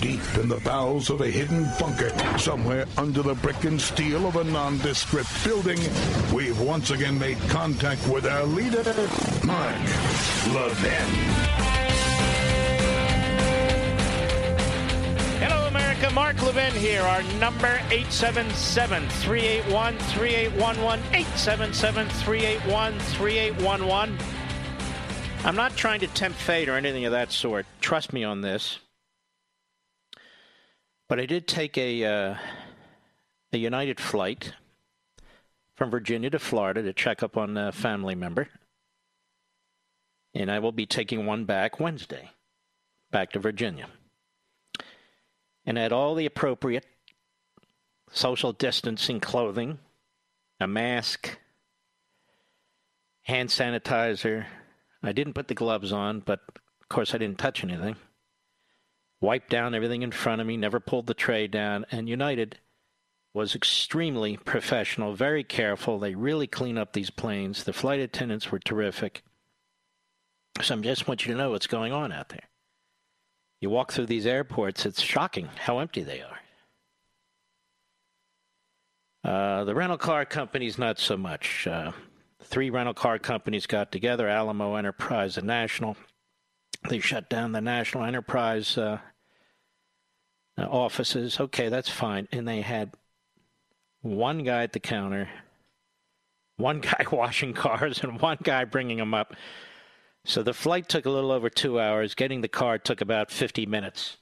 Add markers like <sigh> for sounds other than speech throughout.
deep in the bowels of a hidden bunker, somewhere under the brick and steel of a nondescript building, we've once again made contact with our leader, Mark Levin. Hello, America. Mark Levin here. Our number 877-381-3811. 877-381-3811. I'm not trying to tempt fate or anything of that sort. Trust me on this. But I did take a uh, a United flight from Virginia to Florida to check up on a family member, and I will be taking one back Wednesday, back to Virginia, and had all the appropriate social distancing clothing, a mask, hand sanitizer I didn't put the gloves on, but of course I didn't touch anything. Wiped down everything in front of me, never pulled the tray down, and United was extremely professional, very careful. They really clean up these planes. The flight attendants were terrific. So I just want you to know what's going on out there. You walk through these airports, it's shocking how empty they are. Uh, the rental car companies, not so much. Uh, three rental car companies got together Alamo Enterprise and National. They shut down the National Enterprise uh, uh, offices. Okay, that's fine. And they had one guy at the counter, one <laughs> guy washing cars, and one guy bringing them up. So the flight took a little over two hours. Getting the car took about 50 minutes.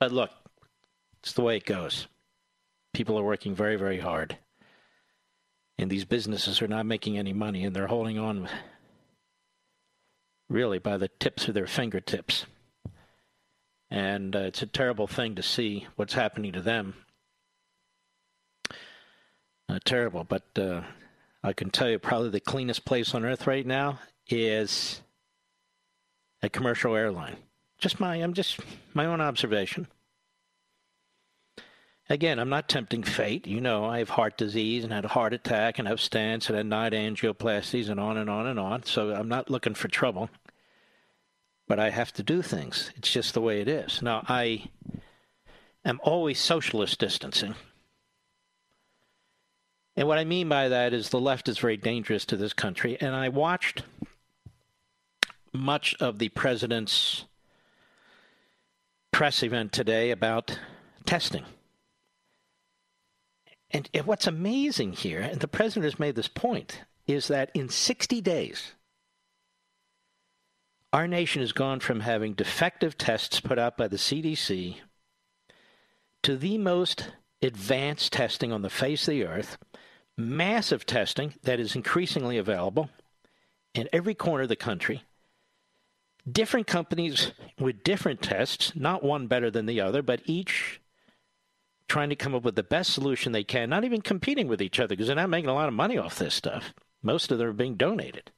But look, it's the way it goes. People are working very, very hard and these businesses are not making any money and they're holding on really by the tips of their fingertips. And uh, it's a terrible thing to see what's happening to them. Uh, terrible, but uh, I can tell you probably the cleanest place on earth right now is a commercial airline. Just my, I'm just my own observation. Again, I'm not tempting fate. You know, I have heart disease and had a heart attack and have stents and had nine angioplasties and on and on and on. So I'm not looking for trouble. But I have to do things. It's just the way it is. Now, I am always socialist distancing. And what I mean by that is the left is very dangerous to this country. And I watched much of the president's press event today about testing. And what's amazing here, and the president has made this point, is that in 60 days, our nation has gone from having defective tests put out by the CDC to the most advanced testing on the face of the earth, massive testing that is increasingly available in every corner of the country. Different companies with different tests, not one better than the other, but each trying to come up with the best solution they can, not even competing with each other because they're not making a lot of money off this stuff. Most of them are being donated.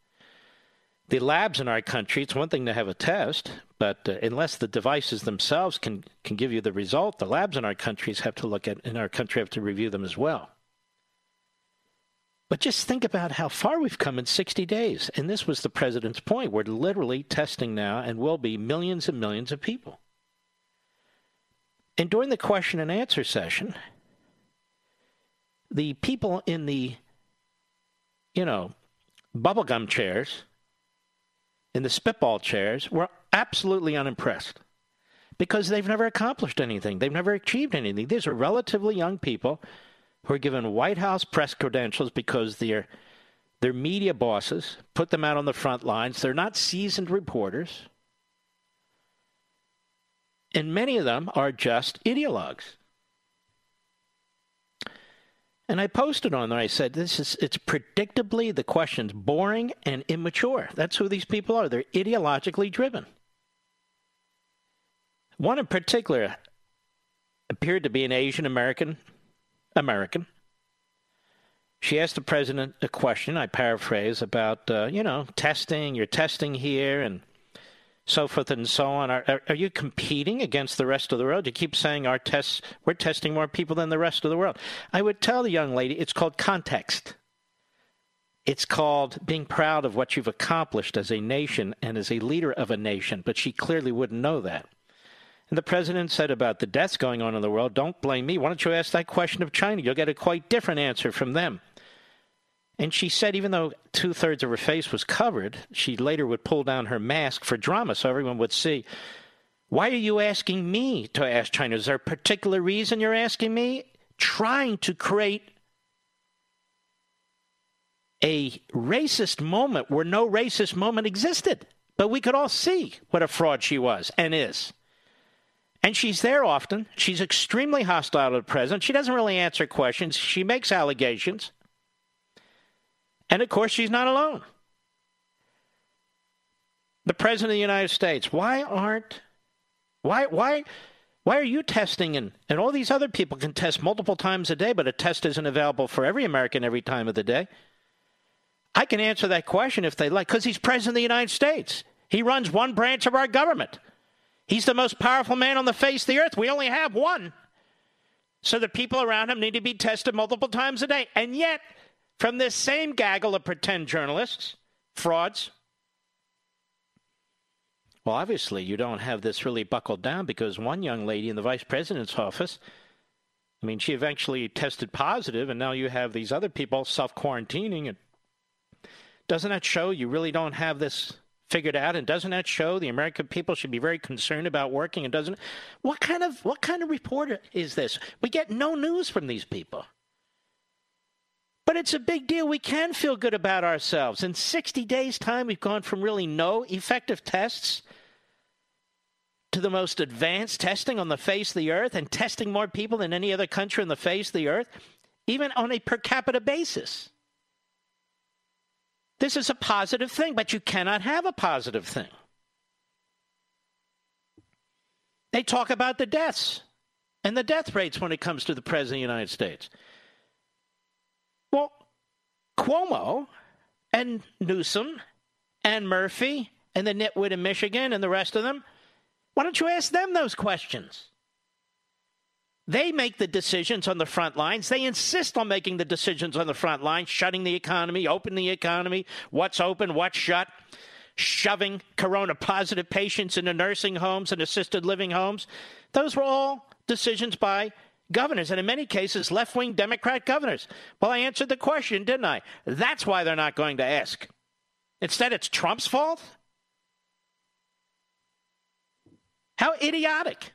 The labs in our country, it's one thing to have a test, but uh, unless the devices themselves can, can give you the result, the labs in our countries have to look at, in our country have to review them as well. But just think about how far we've come in 60 days. And this was the president's point. We're literally testing now and will be millions and millions of people. And during the question and answer session, the people in the, you know, bubblegum chairs, in the spitball chairs, were absolutely unimpressed because they've never accomplished anything. They've never achieved anything. These are relatively young people who are given White House press credentials because they're, they're media bosses, put them out on the front lines. They're not seasoned reporters and many of them are just ideologues. And I posted on there. I said, "This is it's predictably the questions boring and immature. That's who these people are. They're ideologically driven." One in particular appeared to be an Asian American American. She asked the president a question, I paraphrase, about, uh, you know, testing, you're testing here, and so forth and so on. Are, are, you competing against the rest of the world? You keep saying our tests, we're testing more people than the rest of the world. I would tell the young lady it's called context. It's called being proud of what you've accomplished as a nation and as a leader of a nation, but she clearly wouldn't know that. And the president said about the deaths going on in the world, don't blame me. Why don't you ask that question of China? You'll get a quite different answer from them. And she said, even though two thirds of her face was covered, she later would pull down her mask for drama so everyone would see. Why are you asking me to ask China? Is there a particular reason you're asking me? Trying to create a racist moment where no racist moment existed. But we could all see what a fraud she was and is. And she's there often. She's extremely hostile to the president. She doesn't really answer questions. She makes allegations. And of course, she's not alone. The President of the United States, why aren't, why, why, why are you testing and, and all these other people can test multiple times a day, but a test isn't available for every American every time of the day? I can answer that question if they like, because he's President of the United States. He runs one branch of our government. He's the most powerful man on the face of the earth. We only have one. So the people around him need to be tested multiple times a day. And yet, from this same gaggle of pretend journalists, frauds. Well, obviously, you don't have this really buckled down because one young lady in the vice president's office, I mean, she eventually tested positive, and now you have these other people self quarantining. Doesn't that show you really don't have this figured out? And doesn't that show the American people should be very concerned about working? And doesn't what kind of what kind of reporter is this? We get no news from these people. But it's a big deal. We can feel good about ourselves. In 60 days' time, we've gone from really no effective tests to the most advanced testing on the face of the earth and testing more people than any other country on the face of the earth, even on a per capita basis. This is a positive thing, but you cannot have a positive thing. They talk about the deaths and the death rates when it comes to the President of the United States. Cuomo and Newsom and Murphy and the nitwit in Michigan and the rest of them, why don't you ask them those questions? They make the decisions on the front lines. They insist on making the decisions on the front lines, shutting the economy, opening the economy, what's open, what's shut, shoving corona positive patients into nursing homes and assisted living homes. Those were all decisions by governors, and in many cases, left wing Democrat governors. Well, I answered the question, didn't I? That's why they're not going to ask. Instead, it's Trump's fault? How idiotic.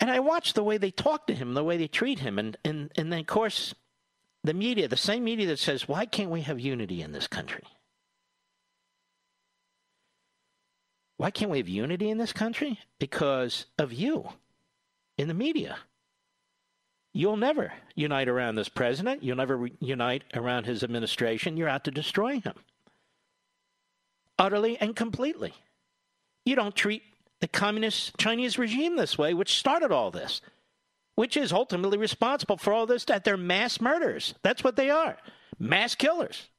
And I watch the way they talk to him, the way they treat him, and, and, and then, of course, the media, the same media that says, why can't we have unity in this country? Why can't we have unity in this country? Because of you in the media. You'll never unite around this president. You'll never re- unite around his administration. You're out to destroy him. Utterly and completely. You don't treat the communist Chinese regime this way, which started all this, which is ultimately responsible for all this, that they're mass murderers. That's what they are mass killers.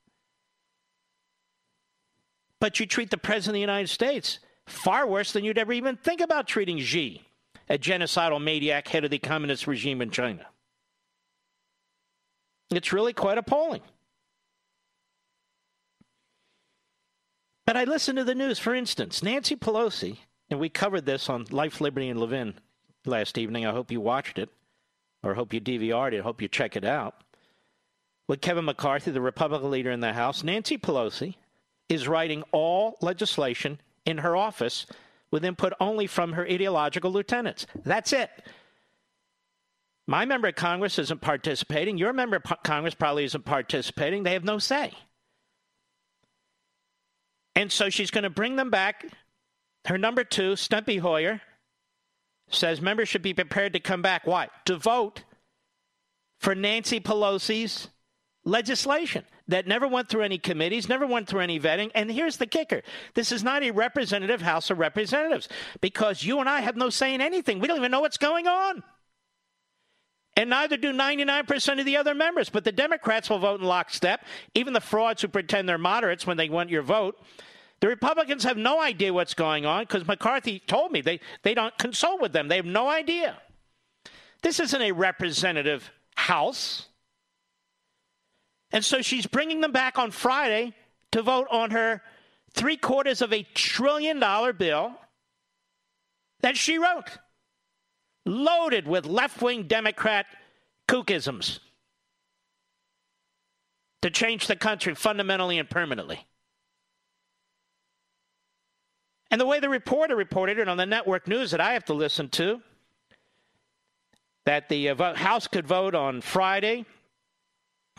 But you treat the President of the United States far worse than you'd ever even think about treating Xi, a genocidal maniac head of the communist regime in China. It's really quite appalling. But I listen to the news. For instance, Nancy Pelosi, and we covered this on Life, Liberty, and Levin last evening. I hope you watched it, or hope you DVR'd it, hope you check it out. With Kevin McCarthy, the Republican leader in the House, Nancy Pelosi is writing all legislation in her office with input only from her ideological lieutenants. That's it. My member of Congress isn't participating. Your member of Congress probably isn't participating. They have no say. And so she's going to bring them back. Her number two, Stumpy Hoyer, says members should be prepared to come back. Why? To vote for Nancy Pelosi's legislation. That never went through any committees, never went through any vetting. And here's the kicker this is not a representative House of Representatives because you and I have no say in anything. We don't even know what's going on. And neither do 99% of the other members. But the Democrats will vote in lockstep, even the frauds who pretend they're moderates when they want your vote. The Republicans have no idea what's going on because McCarthy told me they, they don't consult with them. They have no idea. This isn't a representative House. And so she's bringing them back on Friday to vote on her three quarters of a trillion dollar bill that she wrote, loaded with left wing Democrat kookisms to change the country fundamentally and permanently. And the way the reporter reported it on the network news that I have to listen to, that the uh, House could vote on Friday,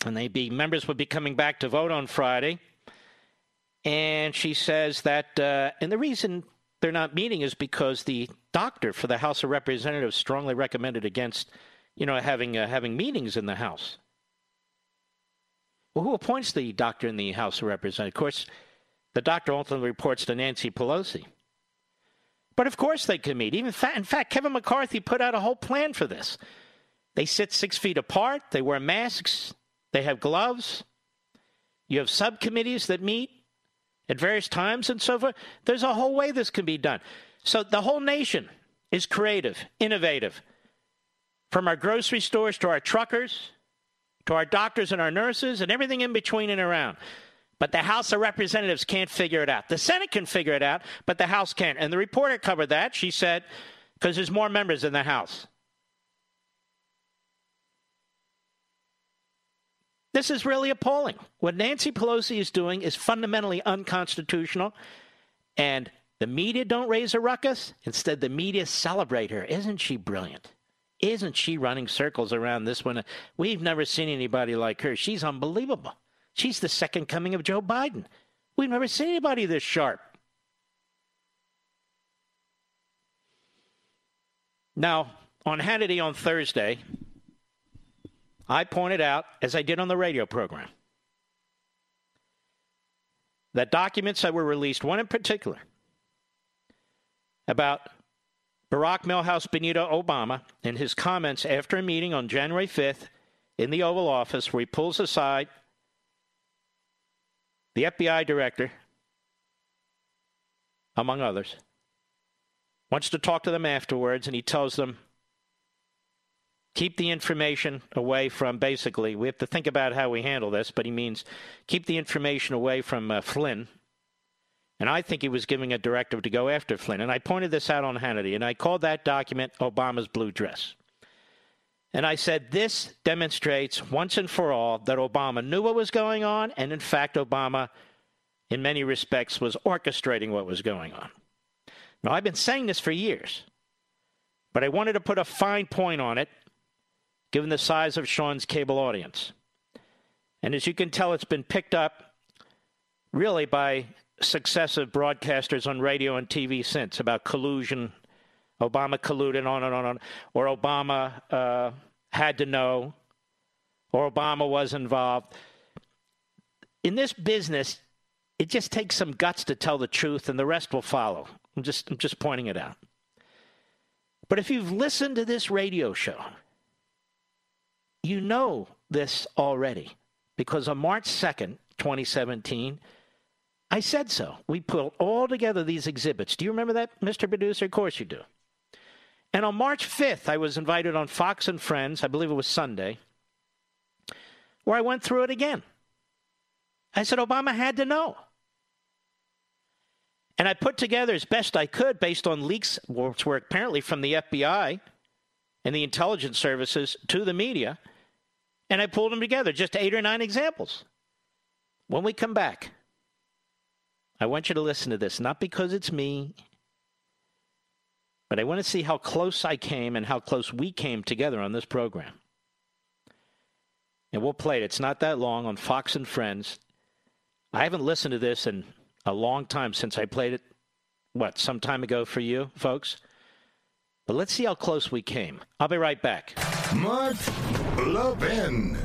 and they be members would be coming back to vote on Friday. And she says that, uh, and the reason they're not meeting is because the doctor for the House of Representatives strongly recommended against, you know, having uh, having meetings in the House. Well, who appoints the doctor in the House of Representatives? Of course, the doctor ultimately reports to Nancy Pelosi. But of course they can meet. Even in fact, Kevin McCarthy put out a whole plan for this. They sit six feet apart. They wear masks. They have gloves. You have subcommittees that meet at various times and so forth. There's a whole way this can be done. So the whole nation is creative, innovative. From our grocery stores to our truckers, to our doctors and our nurses, and everything in between and around. But the House of Representatives can't figure it out. The Senate can figure it out, but the House can't. And the reporter covered that. She said, because there's more members in the House. This is really appalling. What Nancy Pelosi is doing is fundamentally unconstitutional, and the media don't raise a ruckus. Instead, the media celebrate her. Isn't she brilliant? Isn't she running circles around this one? We've never seen anybody like her. She's unbelievable. She's the second coming of Joe Biden. We've never seen anybody this sharp. Now, on Hannity on Thursday, I pointed out, as I did on the radio program, that documents that were released, one in particular, about Barack Milhouse Benito Obama and his comments after a meeting on January 5th in the Oval Office, where he pulls aside the FBI director, among others, wants to talk to them afterwards, and he tells them, keep the information away from basically, we have to think about how we handle this, but he means keep the information away from uh, Flynn. And I think he was giving a directive to go after Flynn. And I pointed this out on Hannity, and I called that document Obama's blue dress. And I said, this demonstrates once and for all that Obama knew what was going on, and in fact, Obama, in many respects, was orchestrating what was going on. Now, I've been saying this for years, but I wanted to put a fine point on it, given the size of Sean's cable audience. And as you can tell, it's been picked up really by successive broadcasters on radio and TV since about collusion Obama colluded, on and on and on, or Obama uh, had to know, or Obama was involved. In this business, it just takes some guts to tell the truth, and the rest will follow. I'm just, I'm just pointing it out. But if you've listened to this radio show, you know this already because on March 2nd, 2017, I said so. We put all together these exhibits. Do you remember that, Mr. Producer? Of course you do. And on March 5th, I was invited on Fox and Friends, I believe it was Sunday, where I went through it again. I said Obama had to know. And I put together as best I could, based on leaks, which were apparently from the FBI and the intelligence services to the media, and I pulled them together, just eight or nine examples. When we come back, I want you to listen to this, not because it's me, but I want to see how close I came and how close we came together on this program. And we'll play it. It's not that long on Fox and Friends. I haven't listened to this in a long time since I played it, what, some time ago for you, folks? But let's see how close we came. I'll be right back. Mark Levin.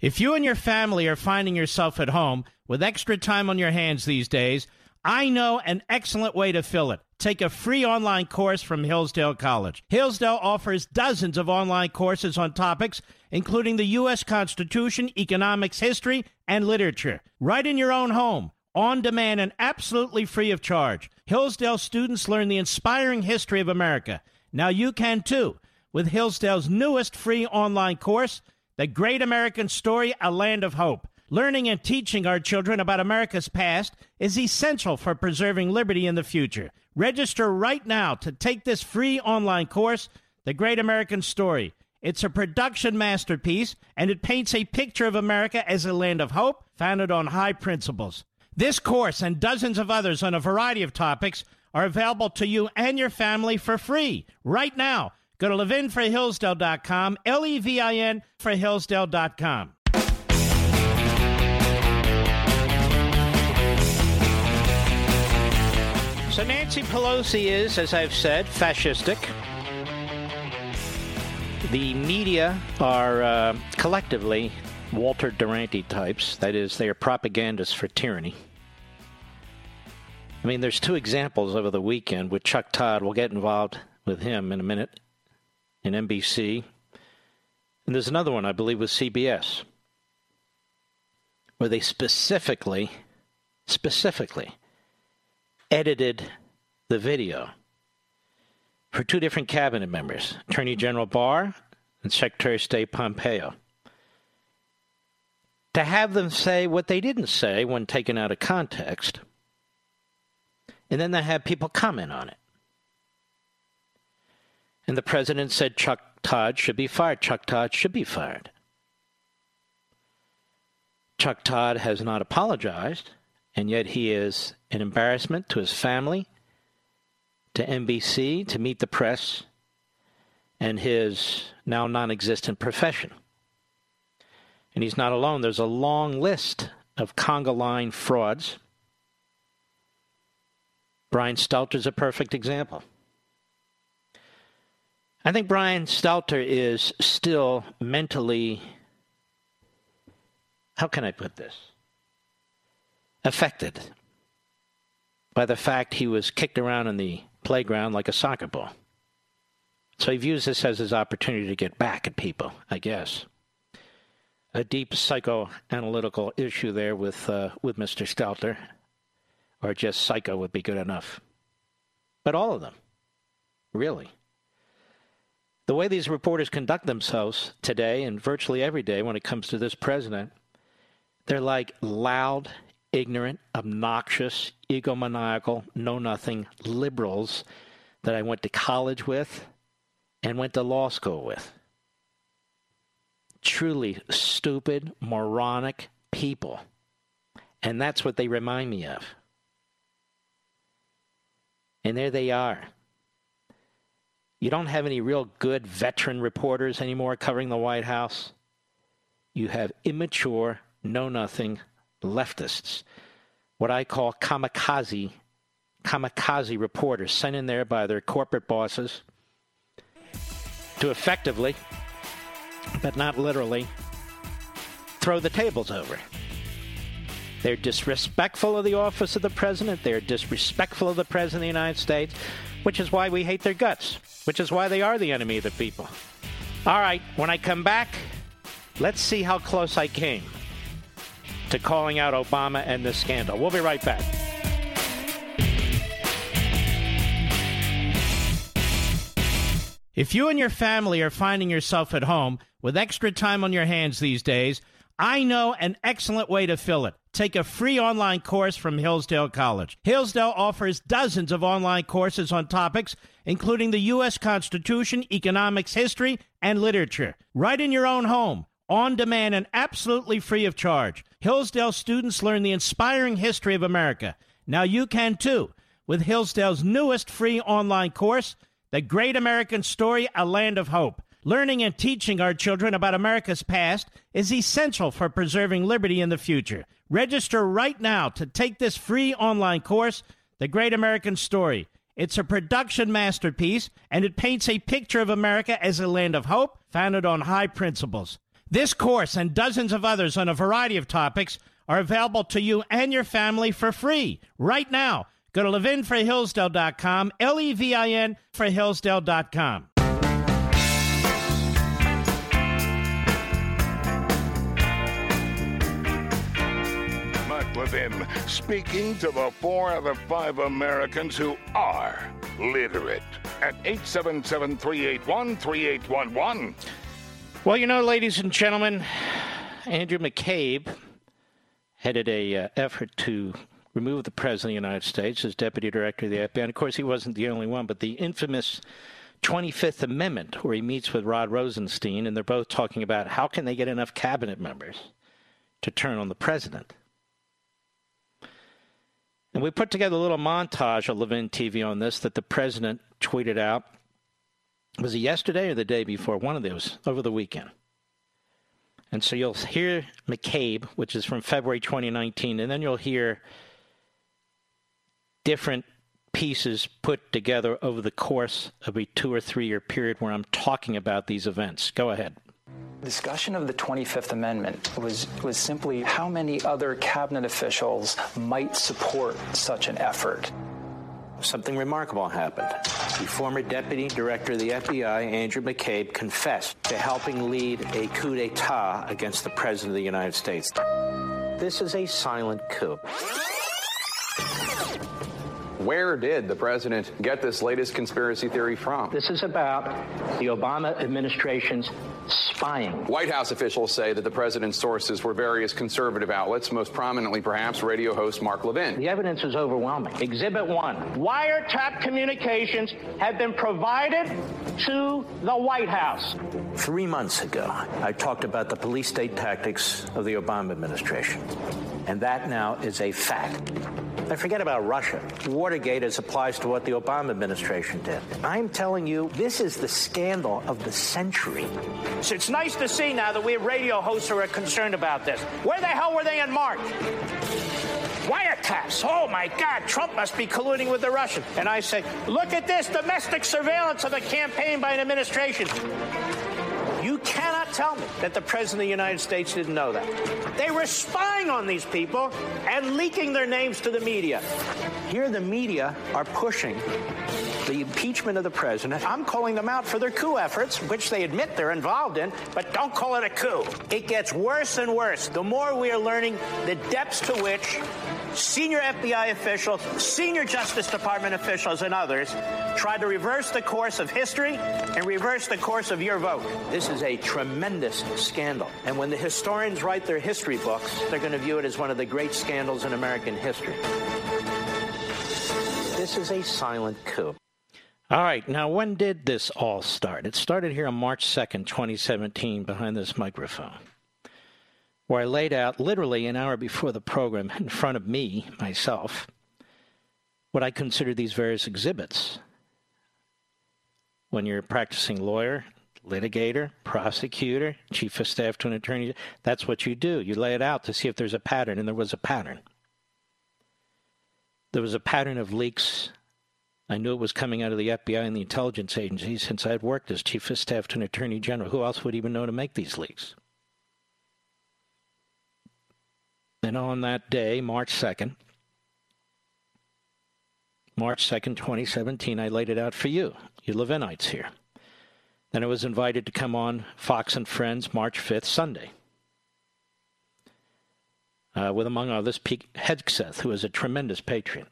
If you and your family are finding yourself at home with extra time on your hands these days, I know an excellent way to fill it. Take a free online course from Hillsdale College. Hillsdale offers dozens of online courses on topics including the U.S. Constitution, economics, history, and literature, right in your own home, on demand, and absolutely free of charge. Hillsdale students learn the inspiring history of America. Now you can too with Hillsdale's newest free online course, The Great American Story A Land of Hope. Learning and teaching our children about America's past is essential for preserving liberty in the future. Register right now to take this free online course, The Great American Story. It's a production masterpiece, and it paints a picture of America as a land of hope founded on high principles. This course and dozens of others on a variety of topics are available to you and your family for free right now. Go to levinforhillsdale.com, L E V I N for Hillsdale.com. So Nancy Pelosi is, as I've said, fascistic. The media are uh, collectively Walter Duranty types. That is, they are propagandists for tyranny. I mean, there's two examples over the weekend with Chuck Todd. We'll get involved with him in a minute in NBC. And there's another one, I believe, with CBS, where they specifically, specifically edited the video for two different cabinet members, Attorney General Barr and Secretary of State Pompeo. To have them say what they didn't say when taken out of context, and then they have people comment on it. And the president said Chuck Todd should be fired. Chuck Todd should be fired. Chuck Todd has not apologized, and yet he is an embarrassment to his family to NBC to meet the press and his now non existent profession. And he's not alone. There's a long list of conga line frauds. Brian Stelter is a perfect example. I think Brian Stelter is still mentally, how can I put this? Affected by the fact he was kicked around in the playground like a soccer ball. So he views this as his opportunity to get back at people, I guess. A deep psychoanalytical issue there with uh, with Mr. Stelter, or just psycho would be good enough. But all of them, really. The way these reporters conduct themselves today and virtually every day when it comes to this president, they're like loud, ignorant, obnoxious, egomaniacal, know nothing liberals that I went to college with and went to law school with. Truly stupid, moronic people. And that's what they remind me of. And there they are. You don't have any real good veteran reporters anymore covering the White House. You have immature, know nothing leftists, what I call kamikaze kamikaze reporters sent in there by their corporate bosses to effectively, but not literally, throw the tables over. They're disrespectful of the office of the president. They're disrespectful of the president of the United States, which is why we hate their guts, which is why they are the enemy of the people. All right, when I come back, let's see how close I came to calling out Obama and this scandal. We'll be right back. If you and your family are finding yourself at home with extra time on your hands these days, I know an excellent way to fill it. Take a free online course from Hillsdale College. Hillsdale offers dozens of online courses on topics including the U.S. Constitution, economics, history, and literature, right in your own home on demand and absolutely free of charge. Hillsdale students learn the inspiring history of America. Now you can too with Hillsdale's newest free online course, The Great American Story A Land of Hope. Learning and teaching our children about America's past is essential for preserving liberty in the future. Register right now to take this free online course, The Great American Story. It's a production masterpiece, and it paints a picture of America as a land of hope founded on high principles. This course and dozens of others on a variety of topics are available to you and your family for free right now. Go to levinforhillsdale.com, L E V I N for Hillsdale.com. Mark Levin speaking to the four out of five Americans who are literate at 877 381 3811. Well, you know, ladies and gentlemen, Andrew McCabe headed a uh, effort to remove the president of the United States as deputy director of the FBI. And of course, he wasn't the only one, but the infamous 25th Amendment, where he meets with Rod Rosenstein, and they're both talking about how can they get enough cabinet members to turn on the president. And we put together a little montage of Levin TV on this that the president tweeted out. Was it yesterday or the day before? One of those over the weekend. And so you'll hear McCabe, which is from February 2019, and then you'll hear different pieces put together over the course of a two or three year period where I'm talking about these events. Go ahead. Discussion of the 25th Amendment was, was simply how many other cabinet officials might support such an effort. Something remarkable happened. The former deputy director of the FBI, Andrew McCabe, confessed to helping lead a coup d'etat against the president of the United States. This is a silent coup. Where did the president get this latest conspiracy theory from? This is about the Obama administration's spying. White House officials say that the president's sources were various conservative outlets, most prominently, perhaps, radio host Mark Levin. The evidence is overwhelming. Exhibit one wiretap communications have been provided to the White House. Three months ago, I talked about the police state tactics of the Obama administration, and that now is a fact. And forget about Russia. Watergate as applies to what the Obama administration did. I'm telling you, this is the scandal of the century. So it's nice to see now that we radio hosts who are concerned about this. Where the hell were they in March? Wiretaps. Oh my God, Trump must be colluding with the Russians. And I say, look at this domestic surveillance of a campaign by an administration. Cannot tell me that the President of the United States didn't know that. They were spying on these people and leaking their names to the media. Here, the media are pushing the impeachment of the president. I'm calling them out for their coup efforts, which they admit they're involved in, but don't call it a coup. It gets worse and worse. The more we are learning the depths to which senior FBI officials, senior Justice Department officials, and others try to reverse the course of history and reverse the course of your vote. This is a tremendous scandal. And when the historians write their history books, they're going to view it as one of the great scandals in American history. This is a silent coup. All right, now when did this all start? It started here on March 2nd, 2017, behind this microphone, where I laid out literally an hour before the program in front of me, myself, what I consider these various exhibits. When you're a practicing lawyer, litigator, prosecutor, chief of staff to an attorney, that's what you do. You lay it out to see if there's a pattern, and there was a pattern. There was a pattern of leaks I knew it was coming out of the FBI and the intelligence agencies since I had worked as chief of staff to an attorney general. Who else would even know to make these leaks? And on that day, March 2nd, March 2nd, 2017, I laid it out for you, you Levinites here. Then I was invited to come on Fox and Friends March 5th, Sunday, uh, with, among others, Pete who is a tremendous patriot.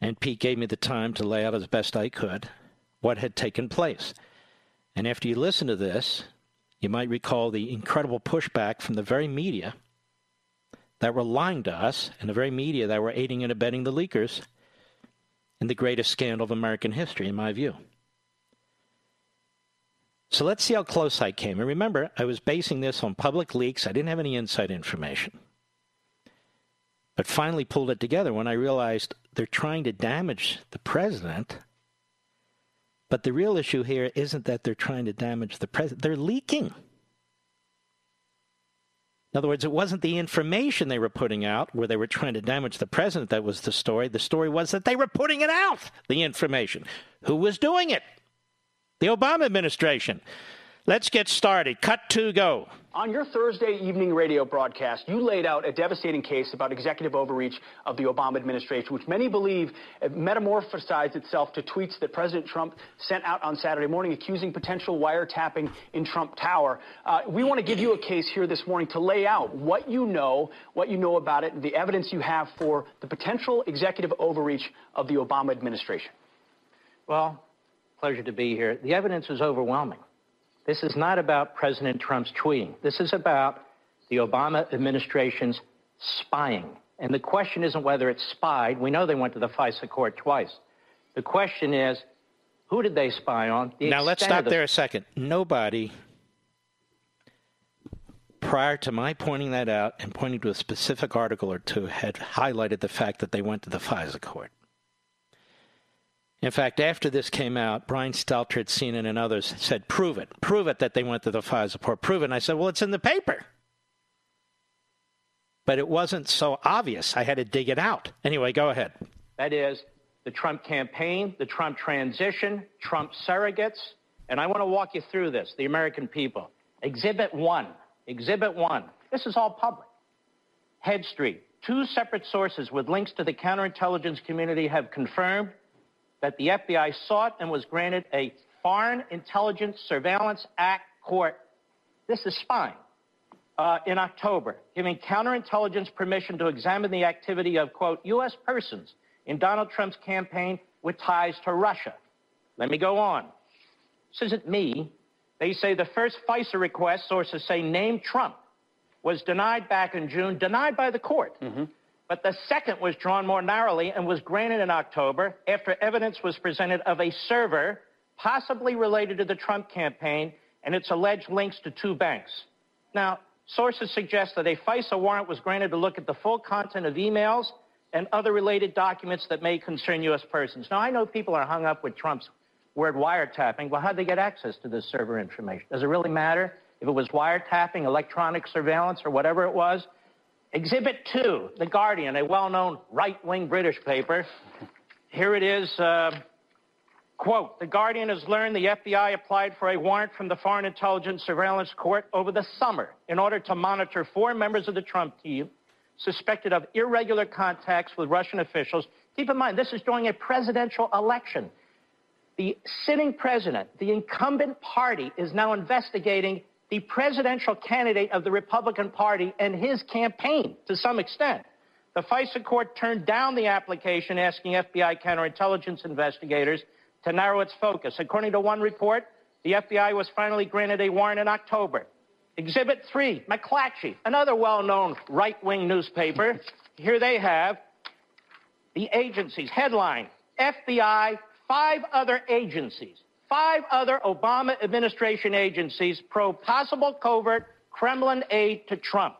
And Pete gave me the time to lay out as best I could what had taken place. And after you listen to this, you might recall the incredible pushback from the very media that were lying to us and the very media that were aiding and abetting the leakers in the greatest scandal of American history, in my view. So let's see how close I came. And remember, I was basing this on public leaks. I didn't have any inside information but finally pulled it together when I realized they're trying to damage the president. But the real issue here isn't that they're trying to damage the president, they're leaking. In other words, it wasn't the information they were putting out where they were trying to damage the president that was the story. The story was that they were putting it out, the information. Who was doing it? The Obama administration. Let's get started. Cut to go. On your Thursday evening radio broadcast, you laid out a devastating case about executive overreach of the Obama administration, which many believe metamorphosized itself to tweets that President Trump sent out on Saturday morning accusing potential wiretapping in Trump Tower. Uh, we want to give you a case here this morning to lay out what you know, what you know about it, and the evidence you have for the potential executive overreach of the Obama administration. Well, pleasure to be here. The evidence is overwhelming. This is not about President Trump's tweeting. This is about the Obama administration's spying. And the question isn't whether it's spied. We know they went to the FISA court twice. The question is, who did they spy on? The now, let's stop the- there a second. Nobody, prior to my pointing that out and pointing to a specific article or two, had highlighted the fact that they went to the FISA court. In fact, after this came out, Brian Stelter, CNN, and others said, prove it. Prove it that they went to the FISA court. Prove it. And I said, well, it's in the paper. But it wasn't so obvious. I had to dig it out. Anyway, go ahead. That is the Trump campaign, the Trump transition, Trump surrogates. And I want to walk you through this, the American people. Exhibit one. Exhibit one. This is all public. Heat Street. Two separate sources with links to the counterintelligence community have confirmed that the FBI sought and was granted a Foreign Intelligence Surveillance Act court. This is spying. Uh, in October, giving counterintelligence permission to examine the activity of, quote, U.S. persons in Donald Trump's campaign with ties to Russia. Let me go on. This isn't me. They say the first FISA request, sources say, named Trump, was denied back in June, denied by the court. Mm-hmm. But the second was drawn more narrowly and was granted in October after evidence was presented of a server possibly related to the Trump campaign and its alleged links to two banks. Now, sources suggest that a FISA warrant was granted to look at the full content of emails and other related documents that may concern U.S. persons. Now, I know people are hung up with Trump's word wiretapping. Well, how'd they get access to this server information? Does it really matter if it was wiretapping, electronic surveillance, or whatever it was? Exhibit 2, The Guardian, a well known right wing British paper. Here it is. Uh, quote The Guardian has learned the FBI applied for a warrant from the Foreign Intelligence Surveillance Court over the summer in order to monitor four members of the Trump team suspected of irregular contacts with Russian officials. Keep in mind, this is during a presidential election. The sitting president, the incumbent party, is now investigating the presidential candidate of the Republican Party and his campaign to some extent. The FISA court turned down the application asking FBI counterintelligence investigators to narrow its focus. According to one report, the FBI was finally granted a warrant in October. Exhibit 3, McClatchy, another well known right wing newspaper. Here they have the agencies. Headline FBI, five other agencies five other Obama administration agencies probe possible covert Kremlin aid to Trump.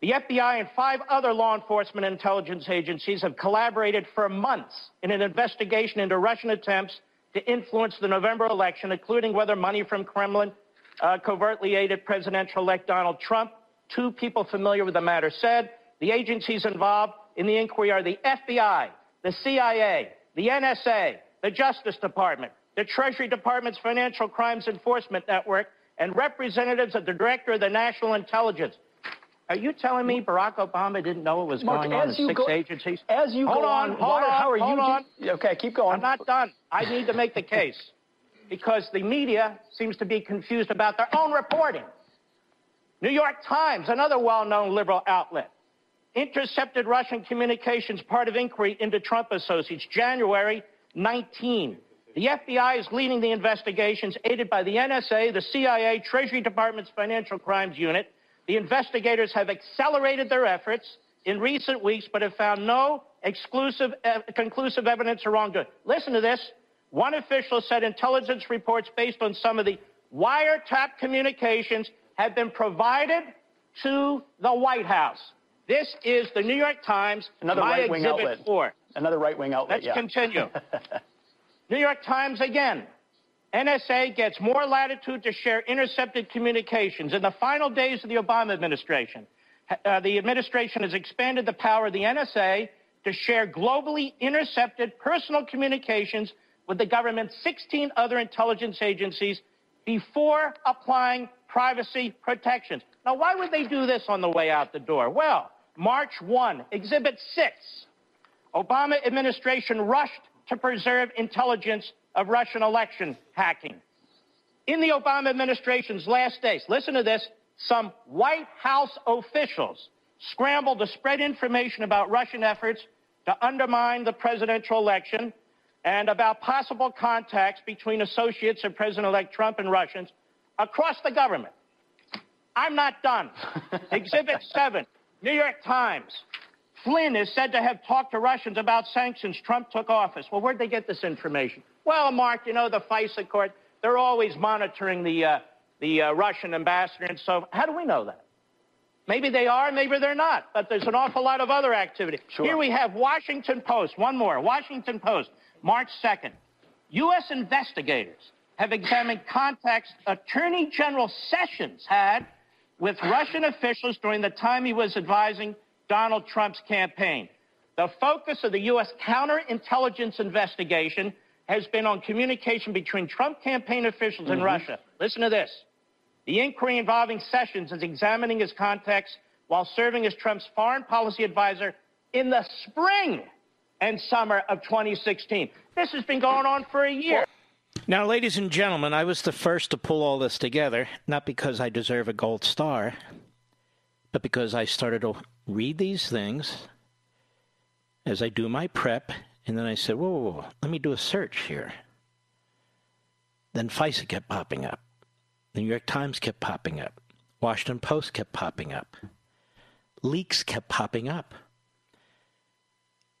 The FBI and five other law enforcement intelligence agencies have collaborated for months in an investigation into Russian attempts to influence the November election, including whether money from Kremlin uh, covertly aided presidential elect Donald Trump. Two people familiar with the matter said the agencies involved in the inquiry are the FBI, the CIA, the NSA, the Justice Department, the Treasury Department's Financial Crimes Enforcement Network, and representatives of the Director of the National Intelligence. Are you telling me Barack Obama didn't know what was Mark, going on in six go, agencies? As you hold go on, on, hold why, on, how are hold you? On. Okay, keep going. I'm not done. I need to make the case because the media seems to be confused about their own reporting. New York Times, another well-known liberal outlet, intercepted Russian communications part of inquiry into Trump associates, January 19. The FBI is leading the investigations, aided by the NSA, the CIA, Treasury Department's Financial Crimes Unit. The investigators have accelerated their efforts in recent weeks, but have found no exclusive, uh, conclusive evidence of wrongdoing. Listen to this. One official said intelligence reports based on some of the wiretap communications have been provided to the White House. This is the New York Times, Another my right-wing exhibit outlet. four. Another right-wing outlet. Let's yeah. continue. <laughs> New York Times again. NSA gets more latitude to share intercepted communications. In the final days of the Obama administration, uh, the administration has expanded the power of the NSA to share globally intercepted personal communications with the government's 16 other intelligence agencies, before applying privacy protections. Now, why would they do this on the way out the door? Well, March 1, Exhibit 6. Obama administration rushed to preserve intelligence of Russian election hacking. In the Obama administration's last days, listen to this, some White House officials scrambled to spread information about Russian efforts to undermine the presidential election and about possible contacts between associates of President-elect Trump and Russians across the government. I'm not done. <laughs> Exhibit 7, New York Times. Flynn is said to have talked to Russians about sanctions Trump took office. Well, where'd they get this information? Well, Mark, you know, the FISA court, they're always monitoring the, uh, the uh, Russian ambassador and so How do we know that? Maybe they are, maybe they're not, but there's an awful lot of other activity. Sure. Here we have Washington Post, one more, Washington Post, March 2nd. U.S. investigators have examined contacts Attorney General Sessions had with Russian officials during the time he was advising Donald Trump's campaign. The focus of the U.S. counterintelligence investigation has been on communication between Trump campaign officials mm-hmm. and Russia. Listen to this. The inquiry involving Sessions is examining his contacts while serving as Trump's foreign policy advisor in the spring and summer of 2016. This has been going on for a year. Now, ladies and gentlemen, I was the first to pull all this together, not because I deserve a gold star, but because I started to read these things as I do my prep, and then I said, whoa, whoa, whoa let me do a search here. Then FISA kept popping up. The New York Times kept popping up. Washington Post kept popping up. Leaks kept popping up.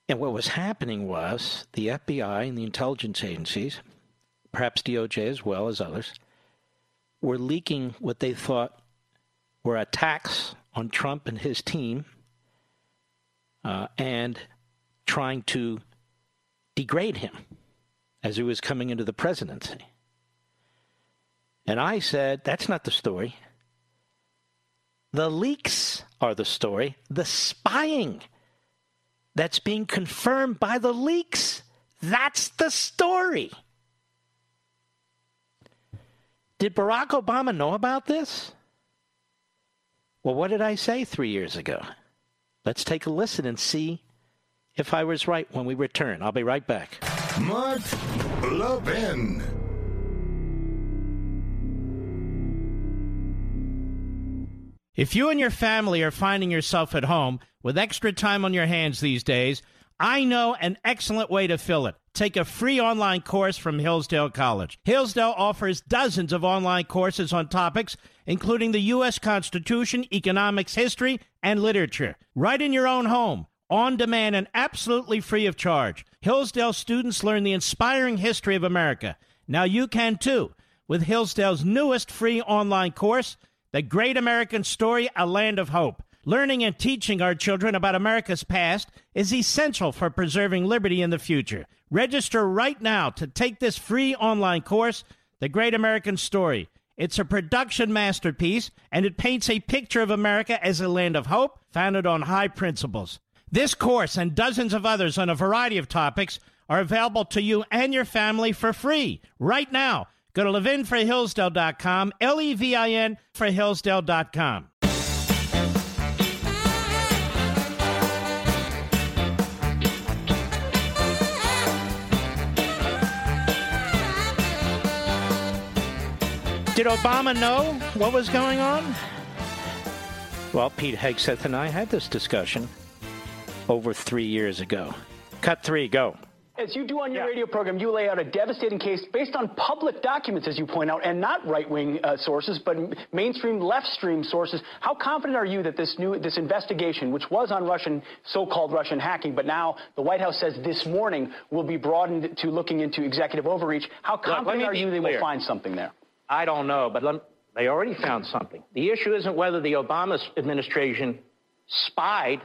And what was happening was the FBI and the intelligence agencies perhaps DOJ as well as others, were leaking what they thought were attacks on Trump and his team uh, and trying to degrade him as he was coming into the presidency. And I said, that's not the story. The leaks are the story. The spying that's being confirmed by the leaks, that's the story. Did Barack Obama know about this? Well, what did I say three years ago? Let's take a listen and see if I was right when we return. I'll be right back. Mark Levin. If you and your family are finding yourself at home with extra time on your hands these days, I know an excellent way to fill it. Take a free online course from Hillsdale College. Hillsdale offers dozens of online courses on topics including the U.S. Constitution, economics, history, and literature. Right in your own home, on demand, and absolutely free of charge. Hillsdale students learn the inspiring history of America. Now you can too with Hillsdale's newest free online course, The Great American Story A Land of Hope. Learning and teaching our children about America's past is essential for preserving liberty in the future. Register right now to take this free online course, The Great American Story. It's a production masterpiece, and it paints a picture of America as a land of hope founded on high principles. This course and dozens of others on a variety of topics are available to you and your family for free right now. Go to levinforhillsdale.com, L E V I N for Hillsdale.com. Did Obama know what was going on? Well, Pete Hegseth and I had this discussion over three years ago. Cut three, go. As you do on your yeah. radio program, you lay out a devastating case based on public documents, as you point out, and not right-wing uh, sources, but mainstream left-stream sources. How confident are you that this new this investigation, which was on Russian so-called Russian hacking, but now the White House says this morning will be broadened to looking into executive overreach? How confident are you they will find something there? I don't know, but let, they already found something. The issue isn't whether the Obama administration spied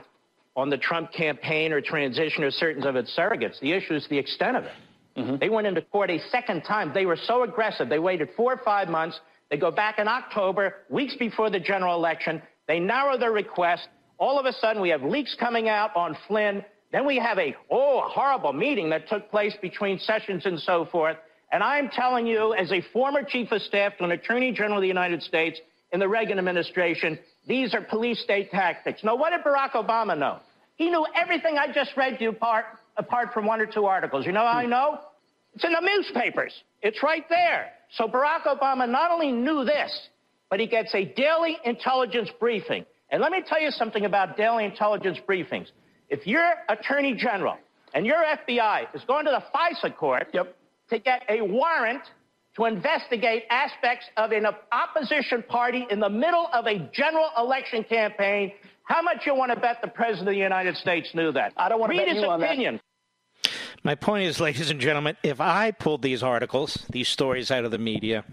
on the Trump campaign or transition or certain of its surrogates. The issue is the extent of it. Mm-hmm. They went into court a second time. They were so aggressive. They waited four or five months. They go back in October, weeks before the general election. They narrow their request. All of a sudden, we have leaks coming out on Flynn. Then we have a, oh, a horrible meeting that took place between Sessions and so forth. And I'm telling you, as a former chief of staff to an attorney general of the United States in the Reagan administration, these are police state tactics. Now, what did Barack Obama know? He knew everything I just read to you apart, apart from one or two articles. You know how I hmm. know? It's in the newspapers. It's right there. So Barack Obama not only knew this, but he gets a daily intelligence briefing. And let me tell you something about daily intelligence briefings. If your attorney general and your FBI is going to the FISA court yep. To get a warrant to investigate aspects of an opposition party in the middle of a general election campaign, how much you want to bet the president of the United States knew that? I don't want to Read bet his you opinion. On that. My point is, ladies and gentlemen, if I pulled these articles, these stories out of the media,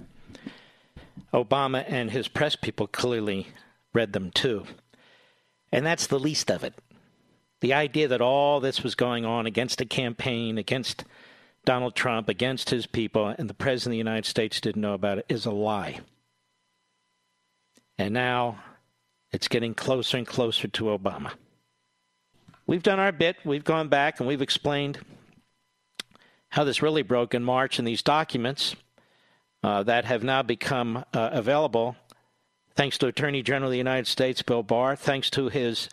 Obama and his press people clearly read them too. And that's the least of it. The idea that all this was going on against a campaign, against Donald Trump, against his people, and the President of the United States didn't know about it is a lie. And now it's getting closer and closer to Obama. We've done our bit. We've gone back and we've explained how this really broke in March in these documents uh, that have now become uh, available thanks to Attorney General of the United States Bill Barr, thanks to his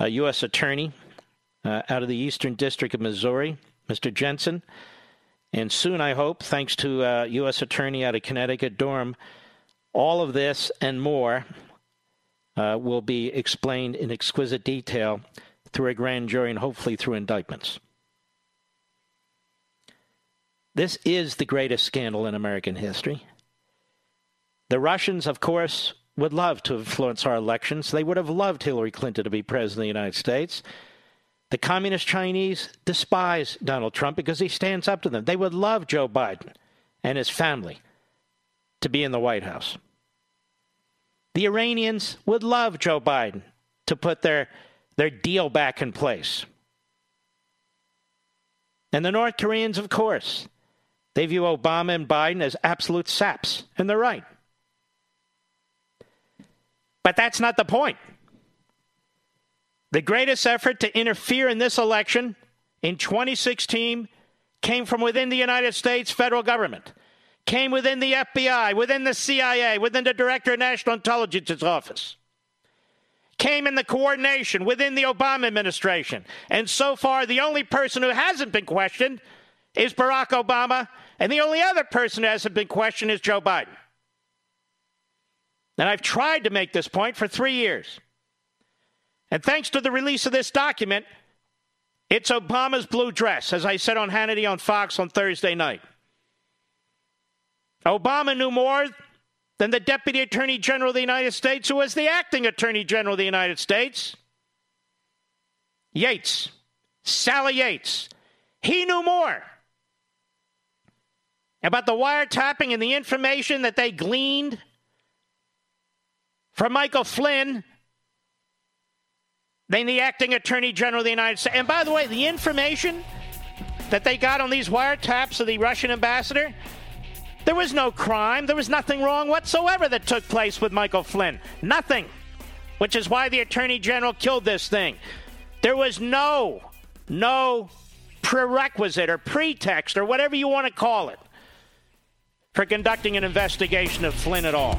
uh, U.S. Attorney uh, out of the Eastern District of Missouri, Mr. Jensen, and soon, I hope, thanks to U.S. Uh, Attorney out of Connecticut, Durham. All of this and more uh, will be explained in exquisite detail through a grand jury and hopefully through indictments. This is the greatest scandal in American history. The Russians, of course, would love to influence our elections. They would have loved Hillary Clinton to be president of the United States. The communist Chinese despise Donald Trump because he stands up to them. They would love Joe Biden and his family to be in the White House. The Iranians would love Joe Biden to put their, their deal back in place. And the North Koreans, of course, they view Obama and Biden as absolute saps, and they're right. But that's not the point. The greatest effort to interfere in this election in 2016 came from within the United States federal government, came within the FBI, within the CIA, within the Director of National Intelligence Office, came in the coordination within the Obama administration. And so far, the only person who hasn't been questioned is Barack Obama and the only other person who hasn't been questioned is Joe Biden. And I've tried to make this point for three years. And thanks to the release of this document, it's Obama's blue dress, as I said on Hannity on Fox on Thursday night. Obama knew more than the Deputy Attorney General of the United States, who was the acting Attorney General of the United States. Yates, Sally Yates. He knew more about the wiretapping and the information that they gleaned from Michael Flynn than the acting attorney general of the United States. And by the way, the information that they got on these wiretaps of the Russian ambassador, there was no crime. There was nothing wrong whatsoever that took place with Michael Flynn. Nothing. Which is why the attorney general killed this thing. There was no, no prerequisite or pretext or whatever you want to call it for conducting an investigation of Flynn at all.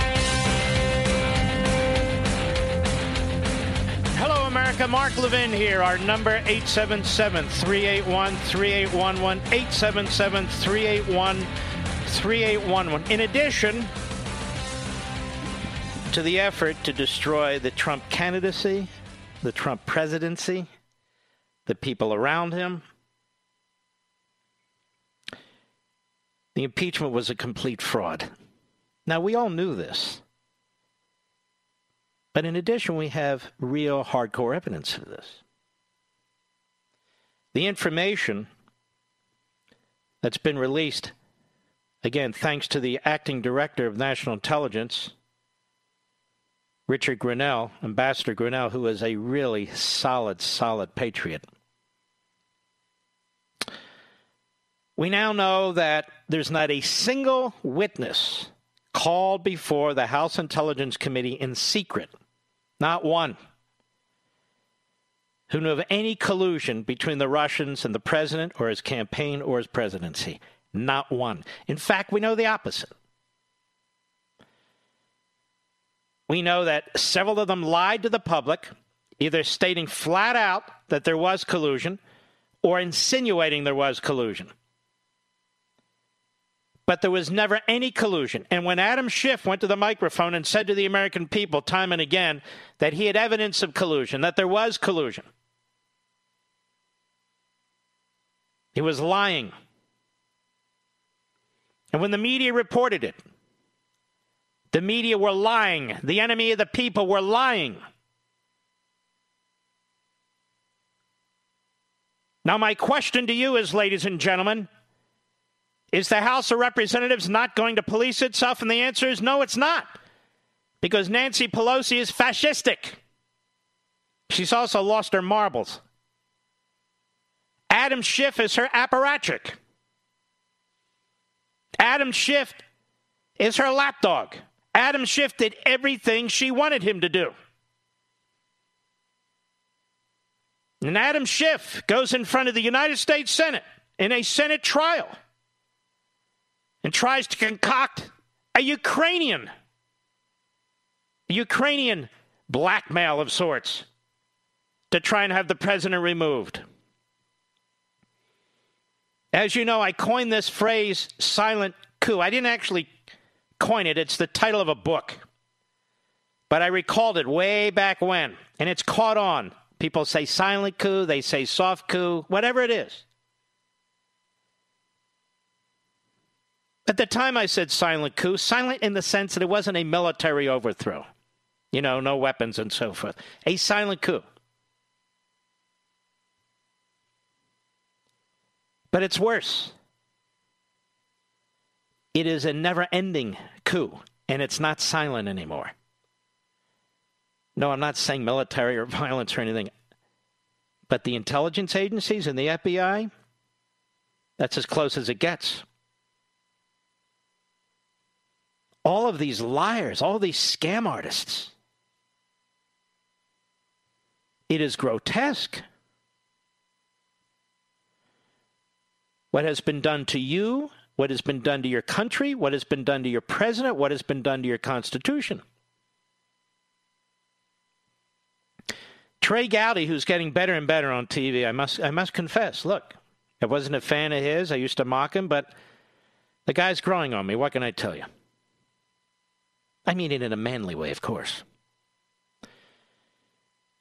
Hello, America. Mark Levin here. Our number 877 381 3811. 877 381 3811. In addition, to the effort to destroy the Trump candidacy, the Trump presidency, the people around him. The impeachment was a complete fraud. Now, we all knew this. But in addition, we have real hardcore evidence of this. The information that's been released, again, thanks to the acting director of national intelligence, Richard Grenell, Ambassador Grenell, who is a really solid, solid patriot. We now know that there's not a single witness called before the House Intelligence Committee in secret, not one, who knew of any collusion between the Russians and the president or his campaign or his presidency. Not one. In fact, we know the opposite. We know that several of them lied to the public, either stating flat out that there was collusion or insinuating there was collusion but there was never any collusion. And when Adam Schiff went to the microphone and said to the American people time and again that he had evidence of collusion, that there was collusion, he was lying. And when the media reported it, the media were lying. The enemy of the people were lying. Now, my question to you is, ladies and gentlemen, is the House of Representatives not going to police itself? And the answer is no, it's not. Because Nancy Pelosi is fascistic. She's also lost her marbles. Adam Schiff is her apparatchik. Adam Schiff is her lapdog. Adam Schiff did everything she wanted him to do. And Adam Schiff goes in front of the United States Senate in a Senate trial and tries to concoct a Ukrainian, a Ukrainian blackmail of sorts to try and have the president removed. As you know, I coined this phrase silent coup. I didn't actually coin it, it's the title of a book. But I recalled it way back when, and it's caught on. People say silent coup, they say soft coup, whatever it is. At the time, I said silent coup, silent in the sense that it wasn't a military overthrow, you know, no weapons and so forth. A silent coup. But it's worse. It is a never ending coup, and it's not silent anymore. No, I'm not saying military or <laughs> violence or anything. But the intelligence agencies and the FBI, that's as close as it gets. All of these liars, all these scam artists. It is grotesque. What has been done to you, what has been done to your country, what has been done to your president, what has been done to your Constitution. Trey Gowdy, who's getting better and better on TV, I must, I must confess, look, I wasn't a fan of his. I used to mock him, but the guy's growing on me. What can I tell you? I mean it in a manly way, of course.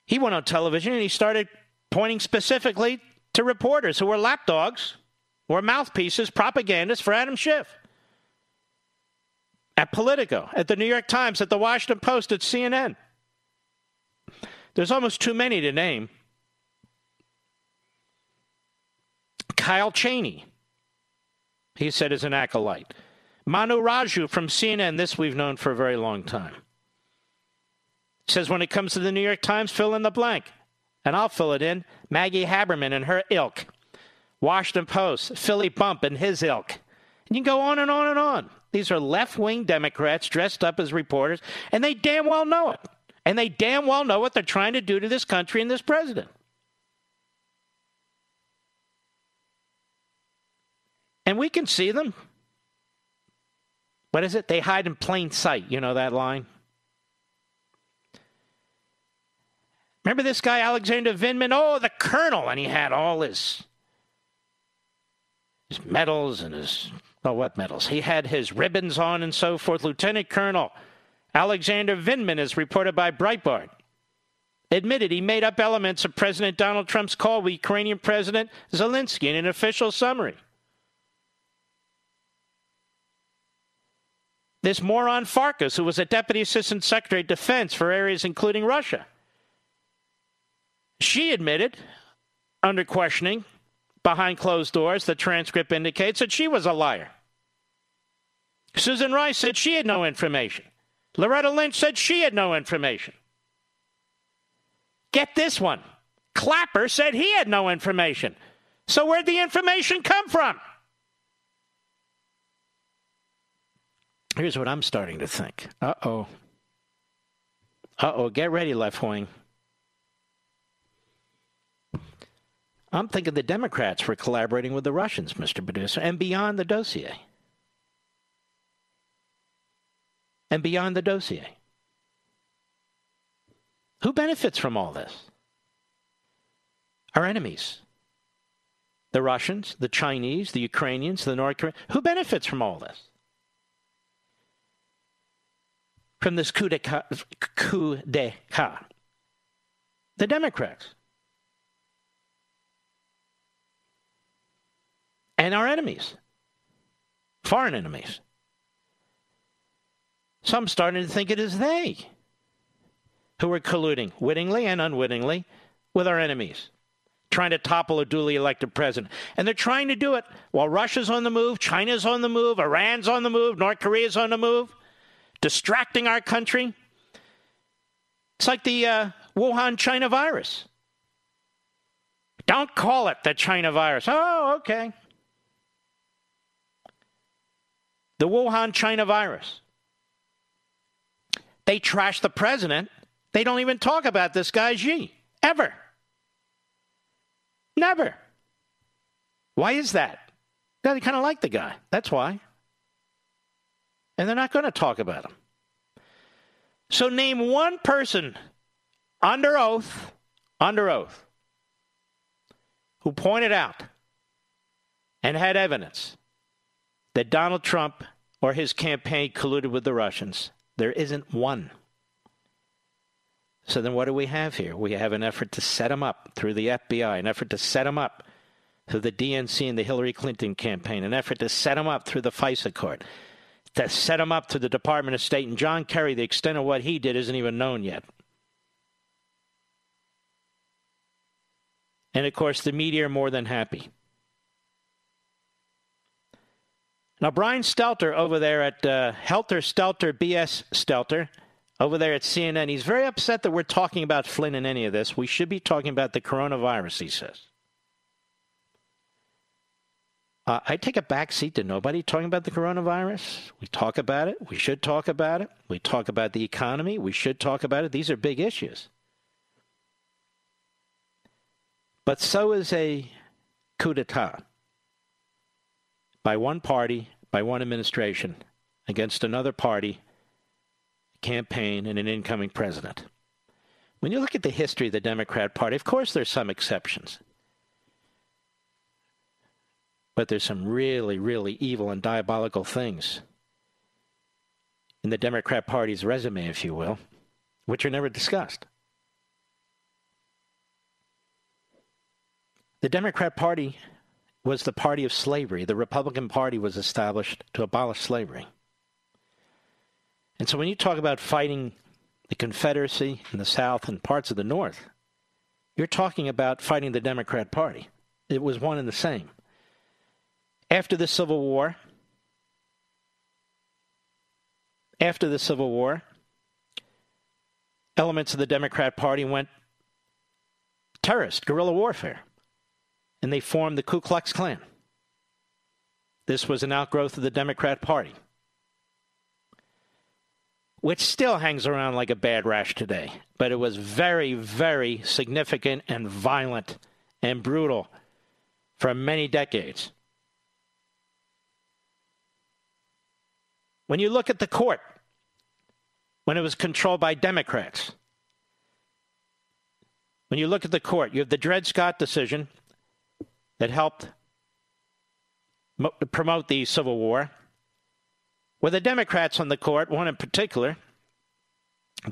He went on television and he started pointing specifically to reporters who were lapdogs or mouthpieces, propagandists for Adam Schiff. At Politico, at the New York Times, at the Washington Post, at CNN. There's almost too many to name. Kyle Cheney, he said, is an acolyte. Manu Raju from CNN, this we've known for a very long time. Says when it comes to the New York Times, fill in the blank. And I'll fill it in. Maggie Haberman and her ilk. Washington Post, Philip Bump and his ilk. And you can go on and on and on. These are left wing Democrats dressed up as reporters, and they damn well know it. And they damn well know what they're trying to do to this country and this president. And we can see them. What is it? They hide in plain sight. You know that line? Remember this guy, Alexander Vindman? Oh, the colonel. And he had all his, his medals and his, oh, what medals? He had his ribbons on and so forth. Lieutenant Colonel Alexander Vindman, is reported by Breitbart, admitted he made up elements of President Donald Trump's call with Ukrainian President Zelensky in an official summary. This moron Farkas, who was a deputy assistant secretary of defense for areas including Russia. She admitted, under questioning, behind closed doors, the transcript indicates that she was a liar. Susan Rice said she had no information. Loretta Lynch said she had no information. Get this one. Clapper said he had no information. So where'd the information come from? Here's what I'm starting to think. Uh oh. Uh oh. Get ready, left wing. I'm thinking the Democrats were collaborating with the Russians, Mr. Producer, and beyond the dossier. And beyond the dossier. Who benefits from all this? Our enemies. The Russians, the Chinese, the Ukrainians, the North Koreans. Who benefits from all this? From this coup d'etat? Coup d'etat. The Democrats. and our enemies, foreign enemies. Some starting to think it is they who are colluding, wittingly and unwittingly, with our enemies, trying to topple a duly elected president. And they're trying to do it while Russia's on the move, China's on the move, Iran's on the move, North Korea's on the move, distracting our country. It's like the uh, Wuhan China virus. Don't call it the China virus. Oh, okay. the Wuhan China virus. They trash the president. They don't even talk about this guy Xi ever. Never. Why is that? They kind of like the guy. That's why. And they're not going to talk about them. So name one person under oath, under oath, who pointed out and had evidence that Donald Trump or his campaign colluded with the Russians. There isn't one. So then what do we have here? We have an effort to set him up through the FBI, an effort to set him up through the DNC and the Hillary Clinton campaign, an effort to set him up through the FISA court, to set him up to the Department of State. And John Kerry, the extent of what he did isn't even known yet. And of course, the media are more than happy. Now, Brian Stelter over there at uh, Helter Stelter BS Stelter, over there at CNN, he's very upset that we're talking about Flynn in any of this. We should be talking about the coronavirus, he says. Uh, I take a back seat to nobody talking about the coronavirus. We talk about it. We should talk about it. We talk about the economy. We should talk about it. These are big issues. But so is a coup d'etat by one party, by one administration, against another party, campaign, and an incoming president. When you look at the history of the Democrat Party, of course there's some exceptions. But there's some really, really evil and diabolical things in the Democrat Party's resume, if you will, which are never discussed. The Democrat Party was the party of slavery. The Republican Party was established to abolish slavery. And so when you talk about fighting the Confederacy in the South and parts of the North, you're talking about fighting the Democrat Party. It was one and the same. After the Civil War, after the Civil War, elements of the Democrat Party went terrorist, guerrilla warfare and they formed the Ku Klux Klan. This was an outgrowth of the Democrat Party, which still hangs around like a bad rash today. But it was very, very significant and violent and brutal for many decades. When you look at the court, when it was controlled by Democrats, when you look at the court, you have the Dred Scott decision, that helped mo- promote the Civil War were the Democrats on the court, one in particular,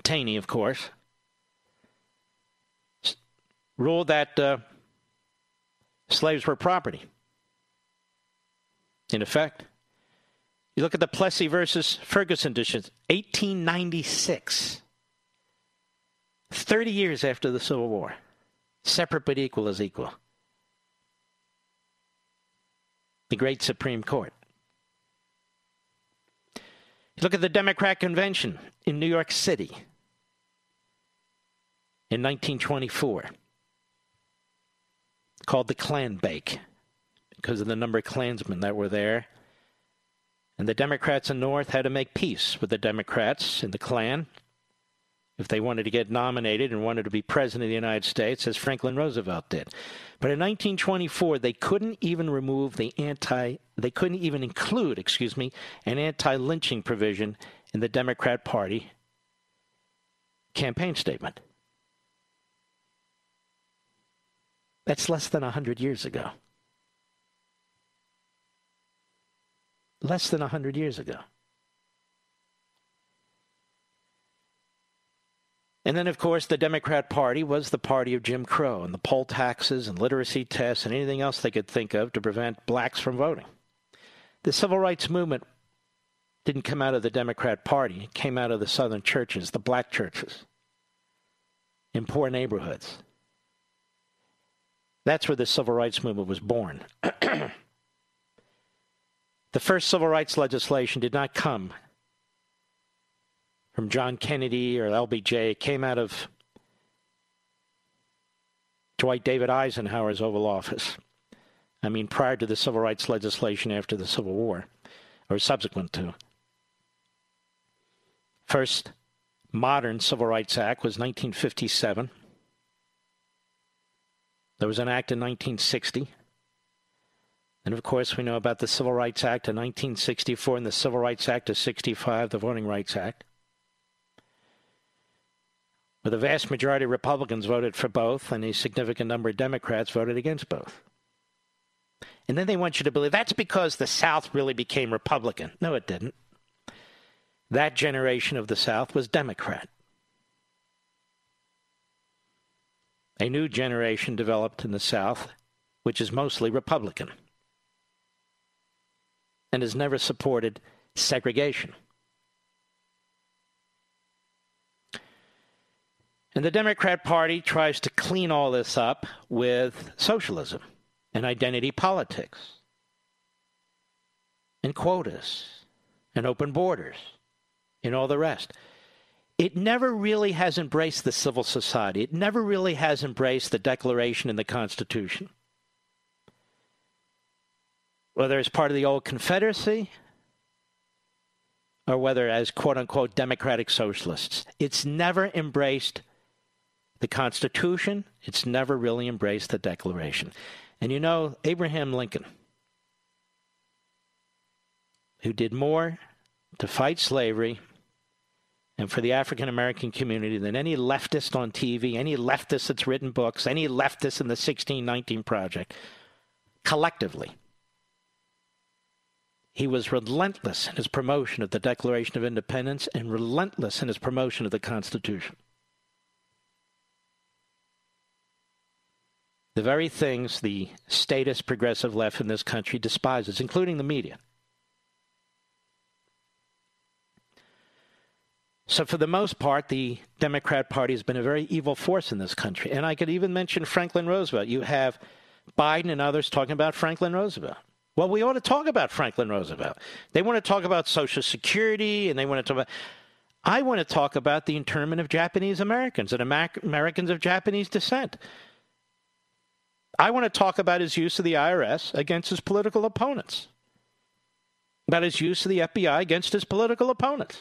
Taney, of course, ruled that uh, slaves were property. In effect, you look at the Plessy versus Ferguson decision, 1896, 30 years after the Civil War. Separate but equal is equal. the great Supreme Court. You Look at the Democrat convention in New York City in 1924, called the Klan Bake because of the number of Klansmen that were there. And the Democrats in the North had to make peace with the Democrats in the Klan if they wanted to get nominated and wanted to be president of the United States, as Franklin Roosevelt did. But in 1924, they couldn't even remove the anti, they couldn't even include, excuse me, an anti lynching provision in the Democrat Party campaign statement. That's less than 100 years ago. Less than 100 years ago. And then, of course, the Democrat Party was the party of Jim Crow and the poll taxes and literacy tests and anything else they could think of to prevent blacks from voting. The civil rights movement didn't come out of the Democrat Party, it came out of the southern churches, the black churches, in poor neighborhoods. That's where the civil rights movement was born. <clears throat> the first civil rights legislation did not come from John Kennedy or LBJ. It came out of Dwight David Eisenhower's Oval Office. I mean, prior to the civil rights legislation after the Civil War, or subsequent to. First modern Civil Rights Act was 1957. There was an act in 1960. And of course, we know about the Civil Rights Act of 1964 and the Civil Rights Act of 65, the Voting Rights Act where the vast majority of Republicans voted for both and a significant number of Democrats voted against both. And then they want you to believe that's because the South really became Republican. No, it didn't. That generation of the South was Democrat. A new generation developed in the South, which is mostly Republican and has never supported segregation. And the Democrat Party tries to clean all this up with socialism and identity politics and quotas and open borders and all the rest. It never really has embraced the civil society. It never really has embraced the Declaration and the Constitution. Whether it's part of the old Confederacy or whether as quote unquote democratic socialists, it's never embraced the Constitution, it's never really embraced the Declaration. And you know, Abraham Lincoln, who did more to fight slavery and for the African American community than any leftist on TV, any leftist that's written books, any leftist in the 1619 Project, collectively. He was relentless in his promotion of the Declaration of Independence and relentless in his promotion of the Constitution. the very things the statist progressive left in this country despises, including the media. So, for the most part, the Democrat Party has been a very evil force in this country. And I could even mention Franklin Roosevelt. You have Biden and others talking about Franklin Roosevelt. Well, we ought to talk about Franklin Roosevelt. They want to talk about Social Security and they want to talk about. I want to talk about the internment of Japanese Americans and Americans of Japanese descent. I want to talk about his use of the IRS against his political opponents, about his use of the FBI against his political opponents,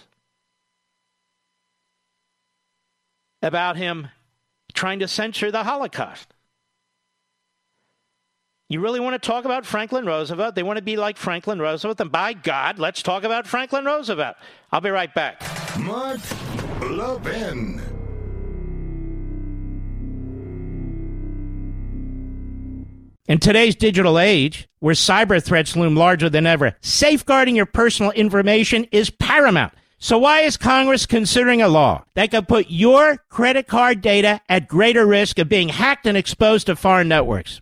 about him trying to censor the Holocaust. You really want to talk about Franklin Roosevelt? They want to be like Franklin Roosevelt? Then by God, let's talk about Franklin Roosevelt. I'll be right back. Mark Levin. In today's digital age, where cyber threats loom larger than ever, safeguarding your personal information is paramount. So why is Congress considering a law that could put your credit card data at greater risk of being hacked and exposed to foreign networks?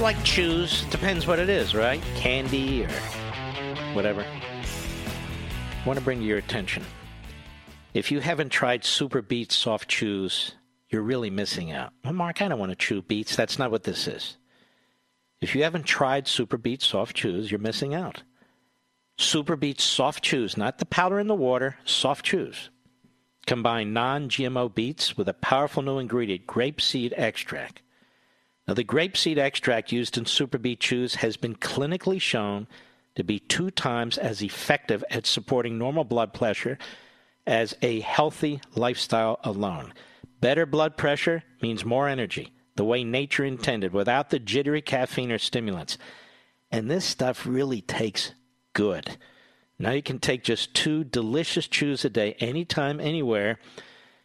Like chews. Depends what it is, right? Candy or whatever. I want to bring to your attention. If you haven't tried Super Beets soft chews, you're really missing out. Well, Mark, I don't want to chew beets. That's not what this is. If you haven't tried Super Beets soft chews, you're missing out. Super Beets soft chews, not the powder in the water, soft chews. Combine non GMO beets with a powerful new ingredient, grapeseed extract. Now, the grapeseed extract used in Super Beet Chews has been clinically shown to be two times as effective at supporting normal blood pressure as a healthy lifestyle alone. Better blood pressure means more energy, the way nature intended, without the jittery caffeine or stimulants. And this stuff really takes good. Now you can take just two delicious chews a day, anytime, anywhere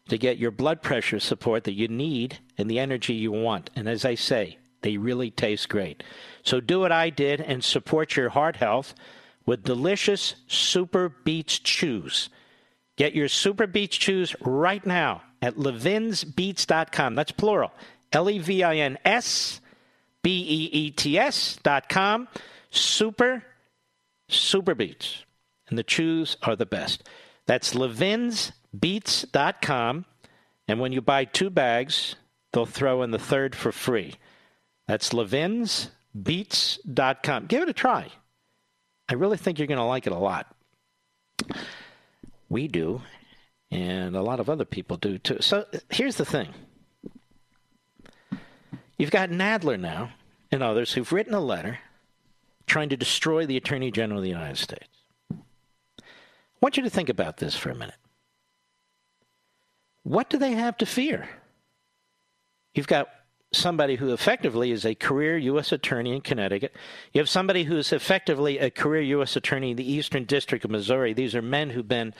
to get your blood pressure support that you need and the energy you want. And as I say, they really taste great. So do what I did and support your heart health with delicious Super Beets Chews. Get your Super Beets Chews right now at levinsbeets.com. That's plural. L E V I N S B E E T S.com. Super, Super Beets. And the chews are the best. That's Levin's beets.com. And when you buy two bags, they'll throw in the third for free. That's levinsbeets.com. Give it a try. I really think you're going to like it a lot. We do, and a lot of other people do too. So here's the thing you've got Nadler now and others who've written a letter trying to destroy the Attorney General of the United States. I want you to think about this for a minute. What do they have to fear? You've got somebody who effectively is a career U.S. attorney in Connecticut. You have somebody who is effectively a career U.S. attorney in the Eastern District of Missouri. These are men who've been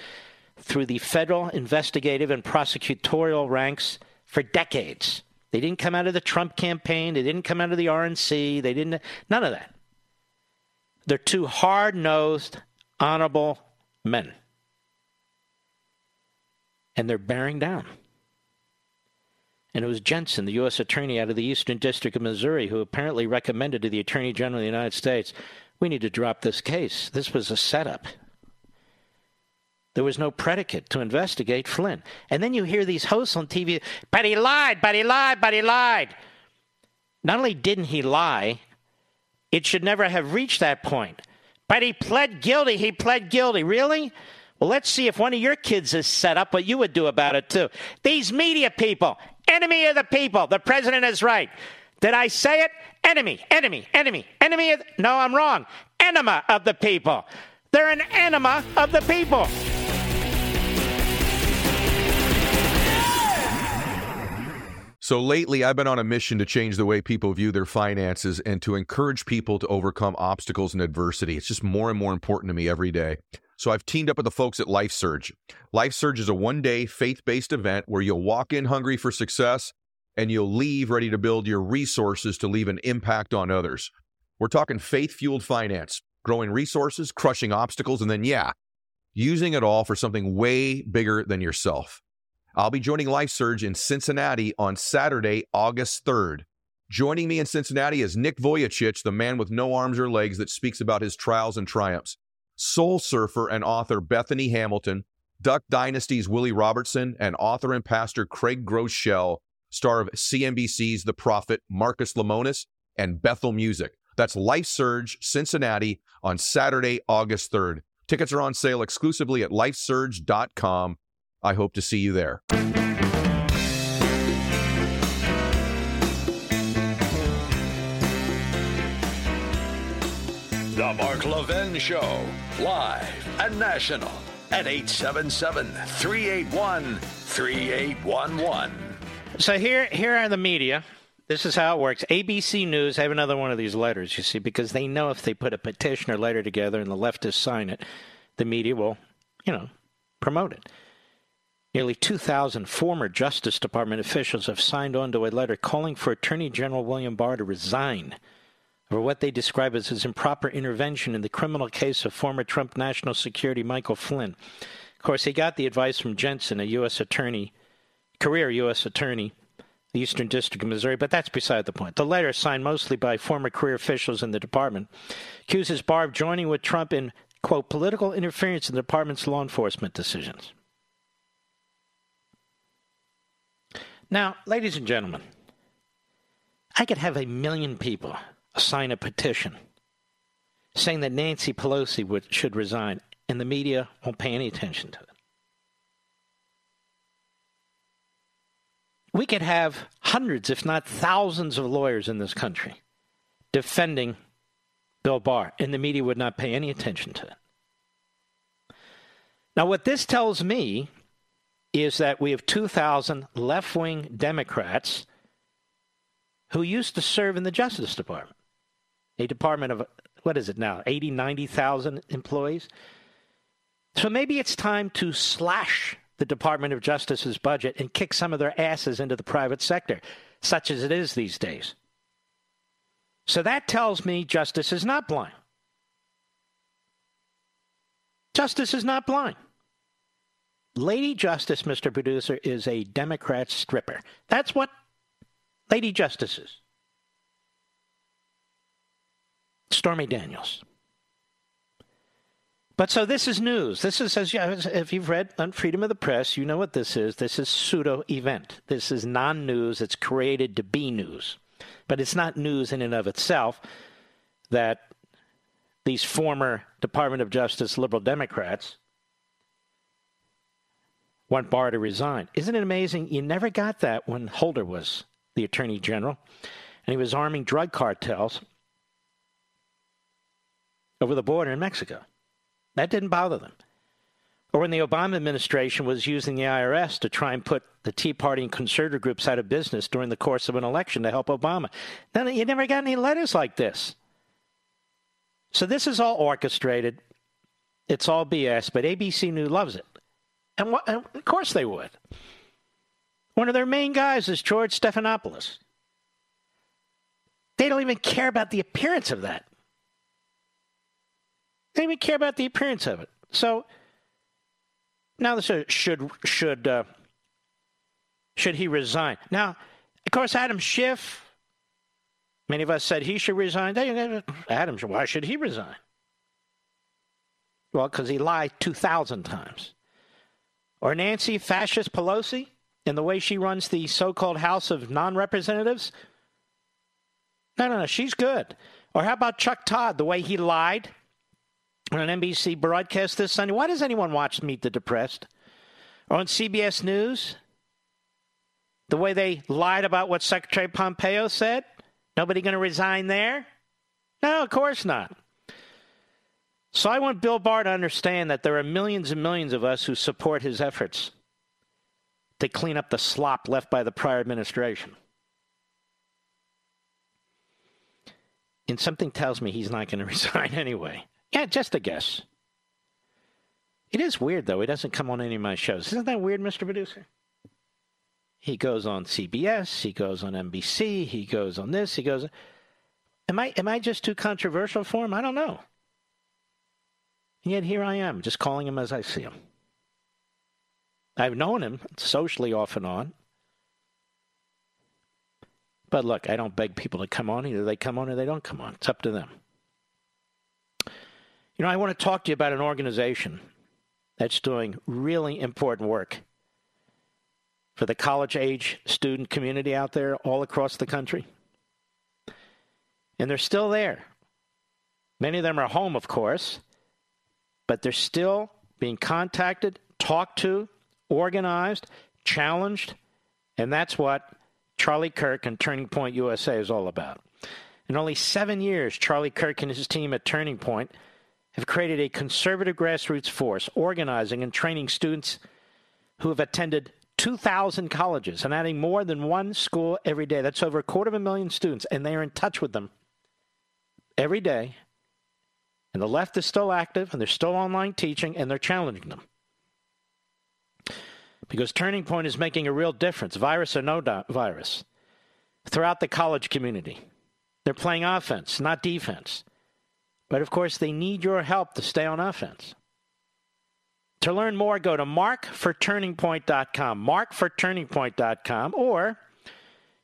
through the federal investigative and prosecutorial ranks for decades. They didn't come out of the Trump campaign. They didn't come out of the RNC. They didn't, none of that. They're two hard nosed, honorable men and they're bearing down. And it was Jensen, the U.S. Attorney out of the Eastern District of Missouri, who apparently recommended to the Attorney General of the United States, we need to drop this case. This was a setup. There was no predicate to investigate Flynn. And then you hear these hosts on TV, but he lied, but he lied, but he lied. Not only didn't he lie, it should never have reached that point. But he pled guilty. He pled guilty. Really? Well, let's see if one of your kids is set up what you would do about it, too. These media people, enemy of the people. The president is right. Did I say it? Enemy, enemy, enemy, enemy of. No, I'm wrong. Enema of the people. They're an enema of the people. So lately, I've been on a mission to change the way people view their finances and to encourage people to overcome obstacles and adversity. It's just more and more important to me every day. So I've teamed up with the folks at Life Surge. Life Surge is a one day faith based event where you'll walk in hungry for success and you'll leave ready to build your resources to leave an impact on others. We're talking faith fueled finance, growing resources, crushing obstacles, and then, yeah, using it all for something way bigger than yourself. I'll be joining Life Surge in Cincinnati on Saturday, August 3rd. Joining me in Cincinnati is Nick Vujicic, the man with no arms or legs that speaks about his trials and triumphs soul surfer and author Bethany Hamilton, Duck Dynasty's Willie Robertson, and author and pastor Craig Groeschel, star of CNBC's The Profit Marcus Lemonis, and Bethel Music. That's Life Surge Cincinnati on Saturday, August 3rd. Tickets are on sale exclusively at lifesurge.com. I hope to see you there. The Mark Levin Show, live and national at 877 381 3811. So here, here are the media. This is how it works. ABC News I have another one of these letters, you see, because they know if they put a petition or letter together and the leftists sign it, the media will, you know, promote it. Nearly 2,000 former Justice Department officials have signed on to a letter calling for Attorney General William Barr to resign over what they describe as his improper intervention in the criminal case of former Trump National Security Michael Flynn. Of course, he got the advice from Jensen, a U.S. attorney, career U.S. attorney, the Eastern District of Missouri, but that's beside the point. The letter, signed mostly by former career officials in the department, accuses Barr of joining with Trump in, quote, political interference in the department's law enforcement decisions. Now, ladies and gentlemen, I could have a million people sign a petition saying that Nancy Pelosi would, should resign, and the media won't pay any attention to it. We could have hundreds, if not thousands, of lawyers in this country defending Bill Barr, and the media would not pay any attention to it. Now, what this tells me is that we have 2,000 left wing Democrats who used to serve in the Justice Department a department of, what is it now, 80, 90,000 employees. So maybe it's time to slash the Department of Justice's budget and kick some of their asses into the private sector, such as it is these days. So that tells me justice is not blind. Justice is not blind. Lady Justice, Mr. Producer, is a Democrat stripper. That's what Lady Justice is. Stormy Daniels. But so this is news. This is, as if you've read on Freedom of the Press, you know what this is. This is pseudo event. This is non news. It's created to be news. But it's not news in and of itself that these former Department of Justice liberal Democrats want Barr to resign. Isn't it amazing? You never got that when Holder was the Attorney General and he was arming drug cartels over the border in Mexico. That didn't bother them. Or when the Obama administration was using the IRS to try and put the Tea Party and conservative groups out of business during the course of an election to help Obama. None you never got any letters like this. So this is all orchestrated. It's all BS, but ABC News loves it. And, and of course they would. One of their main guys is George Stephanopoulos. They don't even care about the appearance of that. They even care about the appearance of it. So now this should should uh, should he resign? Now, of course, Adam Schiff. Many of us said he should resign. Adam, why should he resign? Well, because he lied two thousand times. Or Nancy Fascist Pelosi in the way she runs the so-called House of Non-Representatives. No, no, no, she's good. Or how about Chuck Todd, the way he lied on an NBC broadcast this Sunday. Why does anyone watch Meet the Depressed? Or on CBS News? The way they lied about what Secretary Pompeo said? Nobody going to resign there? No, of course not. So I want Bill Barr to understand that there are millions and millions of us who support his efforts to clean up the slop left by the prior administration. And something tells me he's not going <laughs> to resign anyway. Yeah, just a guess. It is weird, though. He doesn't come on any of my shows. Isn't that weird, Mr. Producer? He goes on CBS. He goes on NBC. He goes on this. He goes. Am I am I just too controversial for him? I don't know. And yet here I am, just calling him as I see him. I've known him socially off and on. But look, I don't beg people to come on. Either they come on or they don't come on. It's up to them. You know, I want to talk to you about an organization that's doing really important work for the college age student community out there all across the country. And they're still there. Many of them are home, of course, but they're still being contacted, talked to, organized, challenged, and that's what Charlie Kirk and Turning Point USA is all about. In only seven years, Charlie Kirk and his team at Turning Point have created a conservative grassroots force organizing and training students who have attended 2,000 colleges and adding more than one school every day. That's over a quarter of a million students, and they are in touch with them every day. And the left is still active, and they're still online teaching, and they're challenging them. Because Turning Point is making a real difference, virus or no virus, throughout the college community. They're playing offense, not defense. But of course, they need your help to stay on offense. To learn more, go to markforturningpoint.com, markforturningpoint.com, or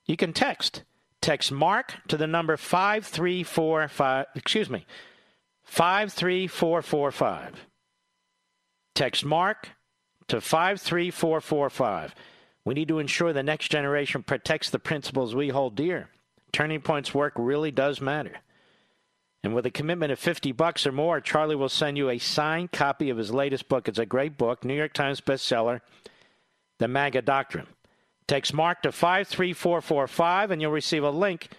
you can text. Text Mark to the number 53445, excuse me, 53445. Text Mark to 53445. We need to ensure the next generation protects the principles we hold dear. Turning Point's work really does matter. And with a commitment of 50 bucks or more, Charlie will send you a signed copy of his latest book. It's a great book, New York Times bestseller, The MAGA Doctrine. Text Mark to 53445 and you'll receive a link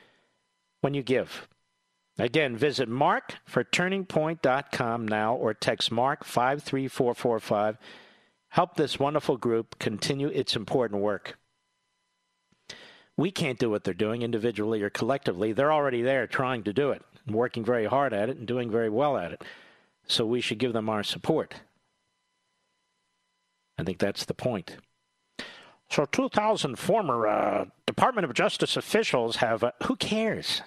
when you give. Again, visit Mark for turningpoint.com now or text Mark 53445. Help this wonderful group continue its important work. We can't do what they're doing individually or collectively. They're already there trying to do it and working very hard at it and doing very well at it. So we should give them our support. I think that's the point. So 2,000 former uh, Department of Justice officials have. Uh, who cares?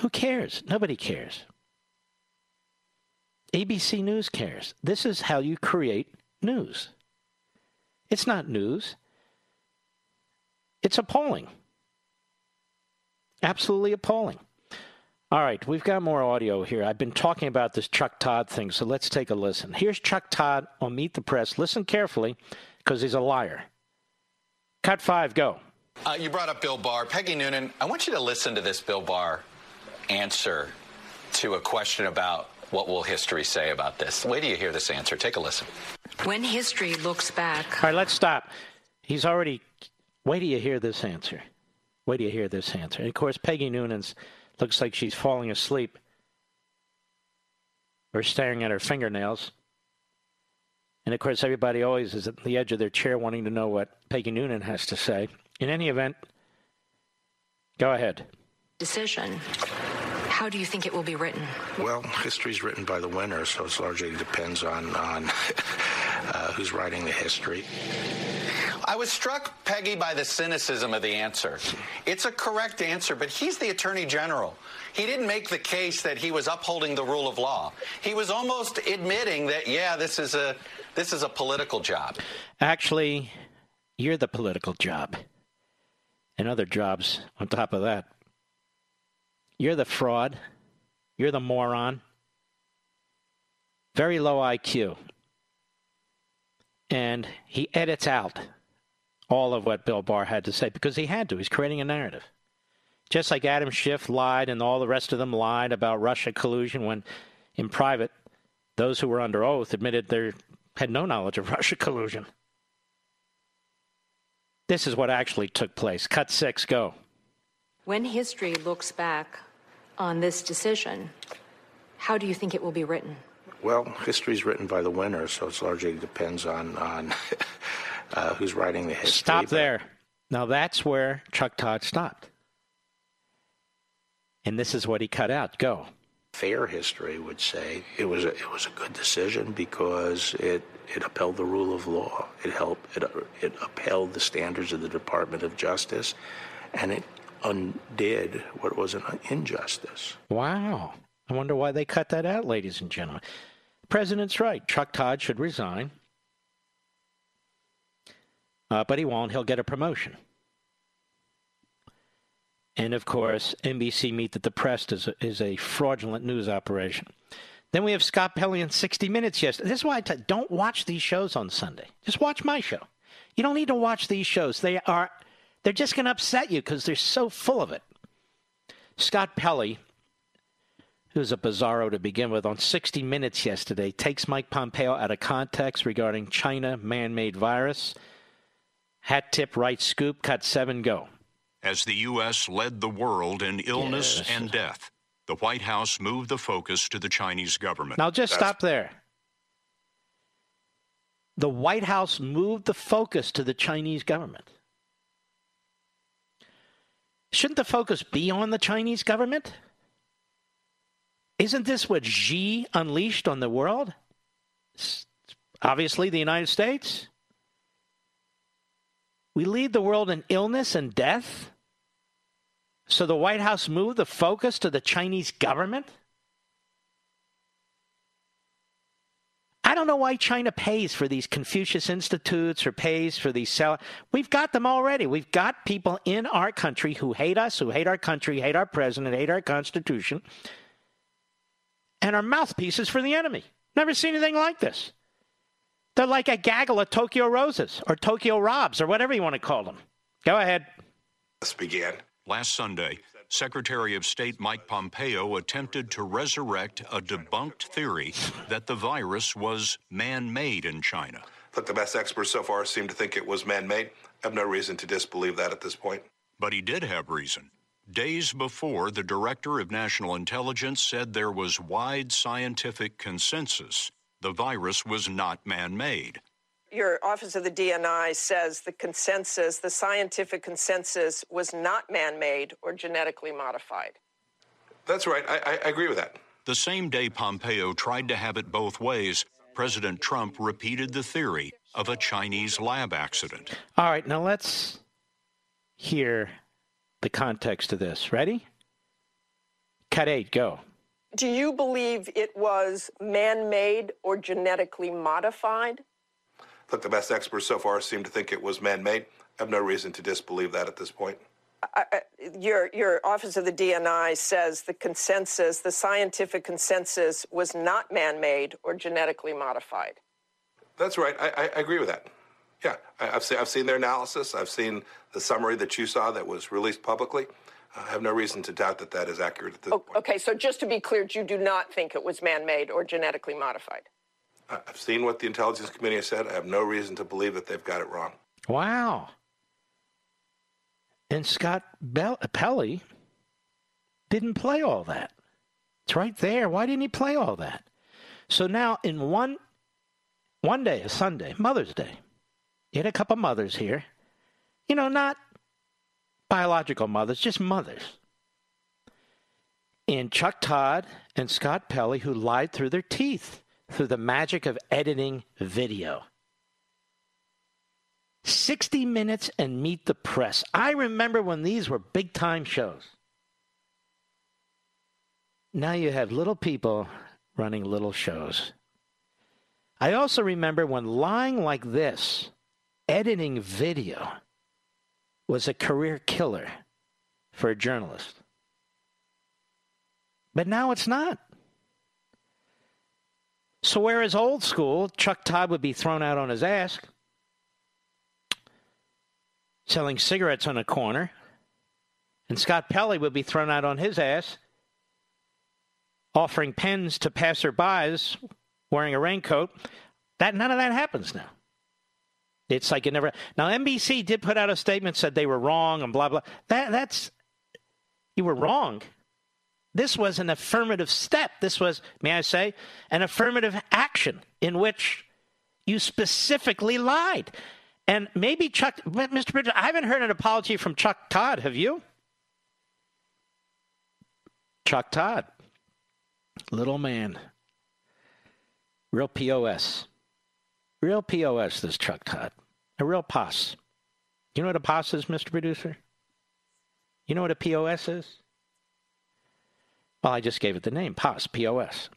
Who cares? Nobody cares. ABC News cares. This is how you create news. It's not news, it's appalling. Absolutely appalling. All right, we've got more audio here. I've been talking about this Chuck Todd thing, so let's take a listen. Here's Chuck Todd on Meet the Press. Listen carefully because he's a liar. Cut five, go. Uh, you brought up Bill Barr. Peggy Noonan, I want you to listen to this Bill Barr answer to a question about what will history say about this. Wait till you hear this answer. Take a listen. When history looks back. All right, let's stop. He's already. Wait till you hear this answer. Wait till you hear this answer. And of course, Peggy Noonan's looks like she's falling asleep or staring at her fingernails. And of course, everybody always is at the edge of their chair wanting to know what Peggy Noonan has to say. In any event, go ahead. Decision. How do you think it will be written? Well, history's written by the winner, so it largely depends on, on <laughs> uh, who's writing the history. I was struck, Peggy, by the cynicism of the answer. It's a correct answer, but he's the Attorney General. He didn't make the case that he was upholding the rule of law. He was almost admitting that, yeah, this is a this is a political job. Actually, you're the political job. And other jobs on top of that. You're the fraud. You're the moron. Very low IQ. And he edits out all of what Bill Barr had to say because he had to. He's creating a narrative. Just like Adam Schiff lied and all the rest of them lied about Russia collusion when in private those who were under oath admitted they had no knowledge of <laughs> Russia collusion. This is what actually took place. Cut six, go. When history looks back on this decision, how do you think it will be written? Well, history is written by the winner, so it largely depends on on <laughs> uh, who's writing the history. Stop there. Now that's where Chuck Todd stopped, and this is what he cut out. Go. Fair history would say it was a, it was a good decision because it it upheld the rule of law. It helped it it upheld the standards of the Department of Justice, and it undid what was an injustice. Wow. I wonder why they cut that out, ladies and gentlemen. The president's right. Chuck Todd should resign. Uh, but he won't. He'll get a promotion. And of course, NBC Meet the Press is a, is a fraudulent news operation. Then we have Scott Pelley in 60 Minutes yesterday. This is why I tell don't watch these shows on Sunday. Just watch my show. You don't need to watch these shows. They are they're just going to upset you because they're so full of it. Scott Pelley, who's a bizarro to begin with, on 60 Minutes yesterday, takes Mike Pompeo out of context regarding China man made virus. Hat tip, right scoop, cut seven, go. As the U.S. led the world in illness Yes. and death, the White House moved the focus to the Chinese government. Now, just stop there. The White House moved the focus to the Chinese government. Shouldn't the focus be on the Chinese government? Isn't this what Xi unleashed on the world? S- Obviously, the United States. We lead the world in illness and death. So the White House moved the focus to the Chinese government? I don't know why China pays for these Confucius Institutes or pays for these cell. We've got them already. We've got people in our country who hate us, who hate our country, hate our president, hate our constitution, and are mouthpieces for the enemy. Never seen anything like this. They're like a gaggle of Tokyo Roses or Tokyo Robs or whatever you want to call them. Go ahead. This began. Last Sunday, Secretary of State Mike Pompeo attempted to resurrect a debunked theory that the virus was man made in China. Look, the best experts so far seem to think it was man made. I have no reason to disbelieve that at this point. But he did have reason. Days before, the Director of National Intelligence said there was wide scientific consensus the virus was not man made. Your Office of the DNI says the consensus, the scientific consensus, was not man made or genetically modified. That's right. I, I, I agree with that. The same day Pompeo tried to have it both ways, President Trump repeated the theory of a Chinese lab accident. All right, now let's hear the context of this. Ready? Cut eight, go. Do you believe it was man made or genetically modified? Look, the best experts so far seem to think it was man made. I have no reason to disbelieve that at this point. I, I, your your Office of the DNI says the consensus, the scientific consensus, was not man-made or genetically modified. That's right. I, I, I agree with that. Yeah, I, I've, seen, I've seen their analysis. I've seen the summary that you saw that was released publicly. I have no reason to doubt that that is accurate at this O- Okay, so just to be clear, you do not think it was man-made or genetically modified. I- I've seen what the intelligence committee has said. I have no reason to believe that they've got it wrong. Wow. And Scott Bell- uh, Pelley didn't play all that. It's right there. Why didn't he play all that? So now, in one one day, a Sunday, Mother's Day, you had a couple mothers here. You know, not biological mothers, just mothers. And Chuck Todd and Scott Pelley, who lied through their teeth through the magic of editing video. 60 Minutes and Meet the Press. I remember when these were big time shows. Now you have little people running little shows. I also remember when lying like this, editing video, was a career killer for a journalist. But now it's not. So, whereas old school, Chuck Todd would be thrown out on his ass, selling cigarettes on a corner, and Scott Pelley would be thrown out on his ass, offering pens to passerbys wearing a raincoat. That none of that happens now. It's like it never. Now NBC did put out a statement said they were wrong and blah blah. That that's you were wrong. This was an affirmative step. This was, may I say, an affirmative action in which you specifically lied. And maybe Chuck, Mr. Bridges, I haven't heard an apology from Chuck Todd. Have you? Chuck Todd, little man, real POS, real POS. This Chuck Todd, a real POS. You know what a POS is, Mr. Producer? You know what a POS is? Well, I just gave it the name, POS, POS.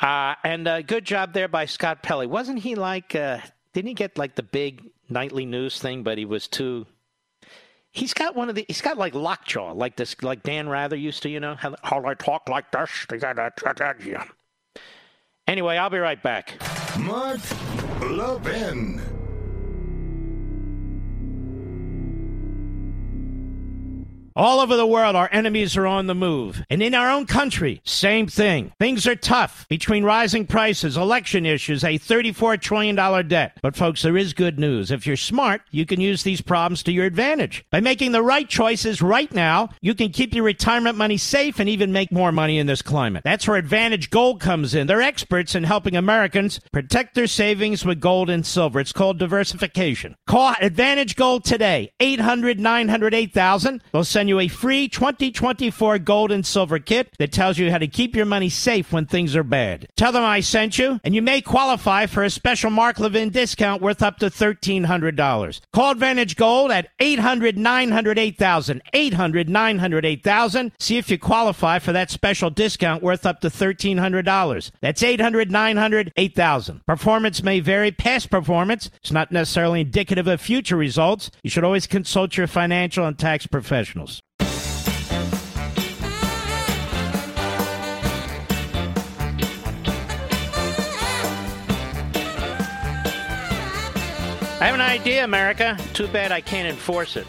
Uh, and uh, good job there by Scott Pelley. Wasn't he like, uh, didn't he get like the big nightly news thing, but he was too. He's got one of the, he's got like lockjaw, like this, like Dan Rather used to, you know, how, how I talk like this. Anyway, I'll be right back. Mark Levin. All over the world, our enemies are on the move. And in our own country, same thing. Things are tough between rising prices, election issues, a $34 trillion debt. But folks, there is good news. If you're smart, you can use these problems to your advantage. By making the right choices right now, you can keep your retirement money safe and even make more money in this climate. That's where Advantage Gold comes in. They're experts in helping Americans protect their savings with gold and silver. It's called diversification. Call Advantage Gold today, 800 900 8000. They'll send you a free 2024 gold and silver kit that tells you how to keep your money safe when things are bad. Tell them I sent you, and you may qualify for a special Mark Levin discount worth up to $1,300. Call Advantage Gold at 800 900 8000. 800 900 8000. See if you qualify for that special discount worth up to $1,300. That's 800 900 8000. Performance may vary. Past performance is not necessarily indicative of future results. You should always consult your financial and tax professionals. I have an idea, America. Too bad I can't enforce it.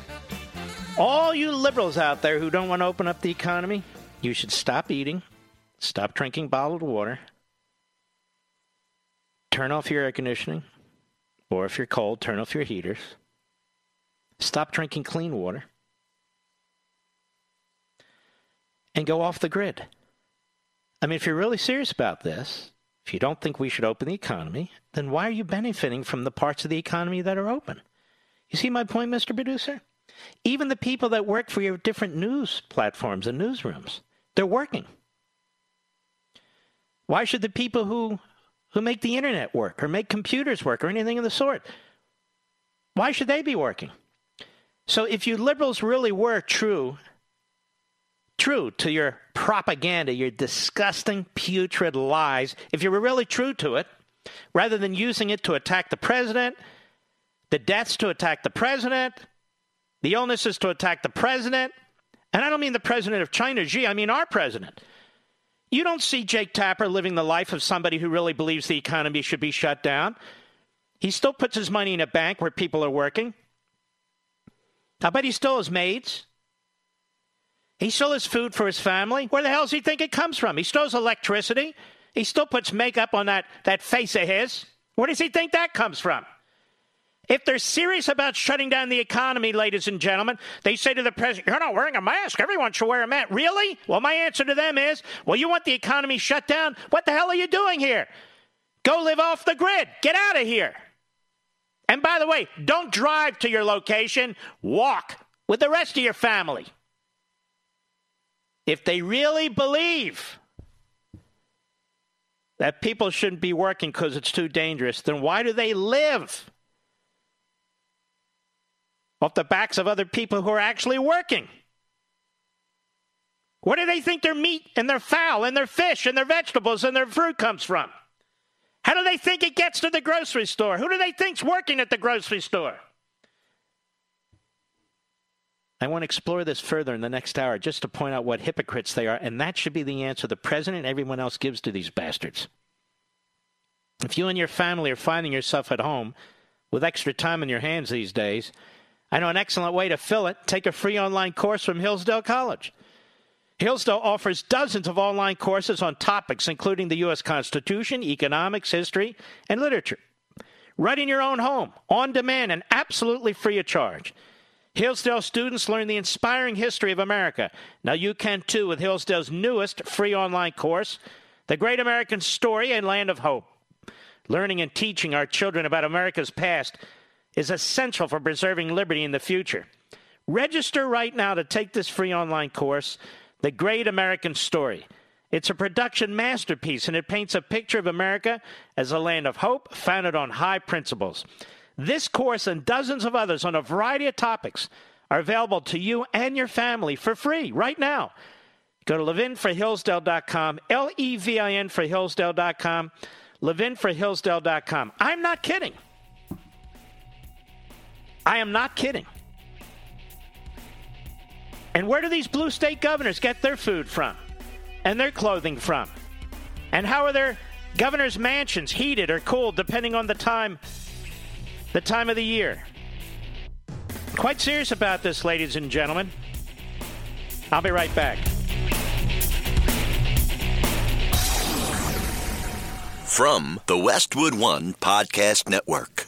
All you liberals out there who don't want to open up the economy, you should stop eating, stop drinking bottled water, turn off your air conditioning, or if you're cold, turn off your heaters. Stop drinking clean water. And go off the grid. I mean, if you're really serious about this, if you don't think we should open the economy, then why are you benefiting from the parts of the economy that are open? You see my point, Mr. Producer? Even the people that work for your different news platforms and newsrooms, they're working. Why should the people who who make the internet work or make computers work or anything of the sort, why should they be working? So if you liberals really were true true to your propaganda, your disgusting, putrid lies, if you were really true to it, rather than using it to attack the president, the deaths to attack the president, the illnesses to attack the president, and I don't mean the president of China, Xi, I mean our president. You don't see Jake Tapper living the life of somebody who really believes the economy should be shut down. He still puts his money in a bank where people are working. I bet he still has maids. He still has food for his family. Where the hell does he think it comes from? He has electricity. He still puts makeup on that, that face of his. Where does he think that comes from? If they're serious about shutting down the economy, ladies and gentlemen, they say to the president, You're not wearing a mask. Everyone should wear a mask. Really? Well, my answer to them is, Well, you want the economy shut down? What the hell are you doing here? Go live off the grid. Get out of here. And by the way, don't drive to your location, walk with the rest of your family. If they really believe that people shouldn't be working because it's too dangerous, then why do they live off the backs of other people who are actually working? Where do they think their meat and their fowl and their fish and their vegetables and their fruit comes from? How do they think it gets to the grocery store? Who do they think's working at the grocery store? I want to explore this further in the next hour just to point out what hypocrites they are, and that should be the answer the president and everyone else gives to these bastards. If you and your family are finding yourself at home with extra time in your hands these days, I know an excellent way to fill it. Take a free online course from Hillsdale College. Hillsdale offers dozens of online courses on topics including the U.S. Constitution, economics, history, and literature. Right in your own home, on demand, and absolutely free of charge. Hillsdale students learn the inspiring history of America. Now you can too with Hillsdale's newest free online course, The Great American Story and Land of Hope. Learning and teaching our children about America's past is essential for preserving liberty in the future. Register right now to take this free online course, The Great American Story. It's a production masterpiece and it paints a picture of America as a land of hope founded on high principles. This course and dozens of others on a variety of topics are available to you and your family for free right now. Go to levinforhillsdale.com, L E V I N for Hillsdale.com, levinforhillsdale.com. I'm not kidding. I am not kidding. And where do these blue state governors get their food from and their clothing from? And how are their governors' mansions heated or cooled depending on the time the time of the year. Quite serious about this, ladies and gentlemen. I'll be right back. From the Westwood One Podcast Network.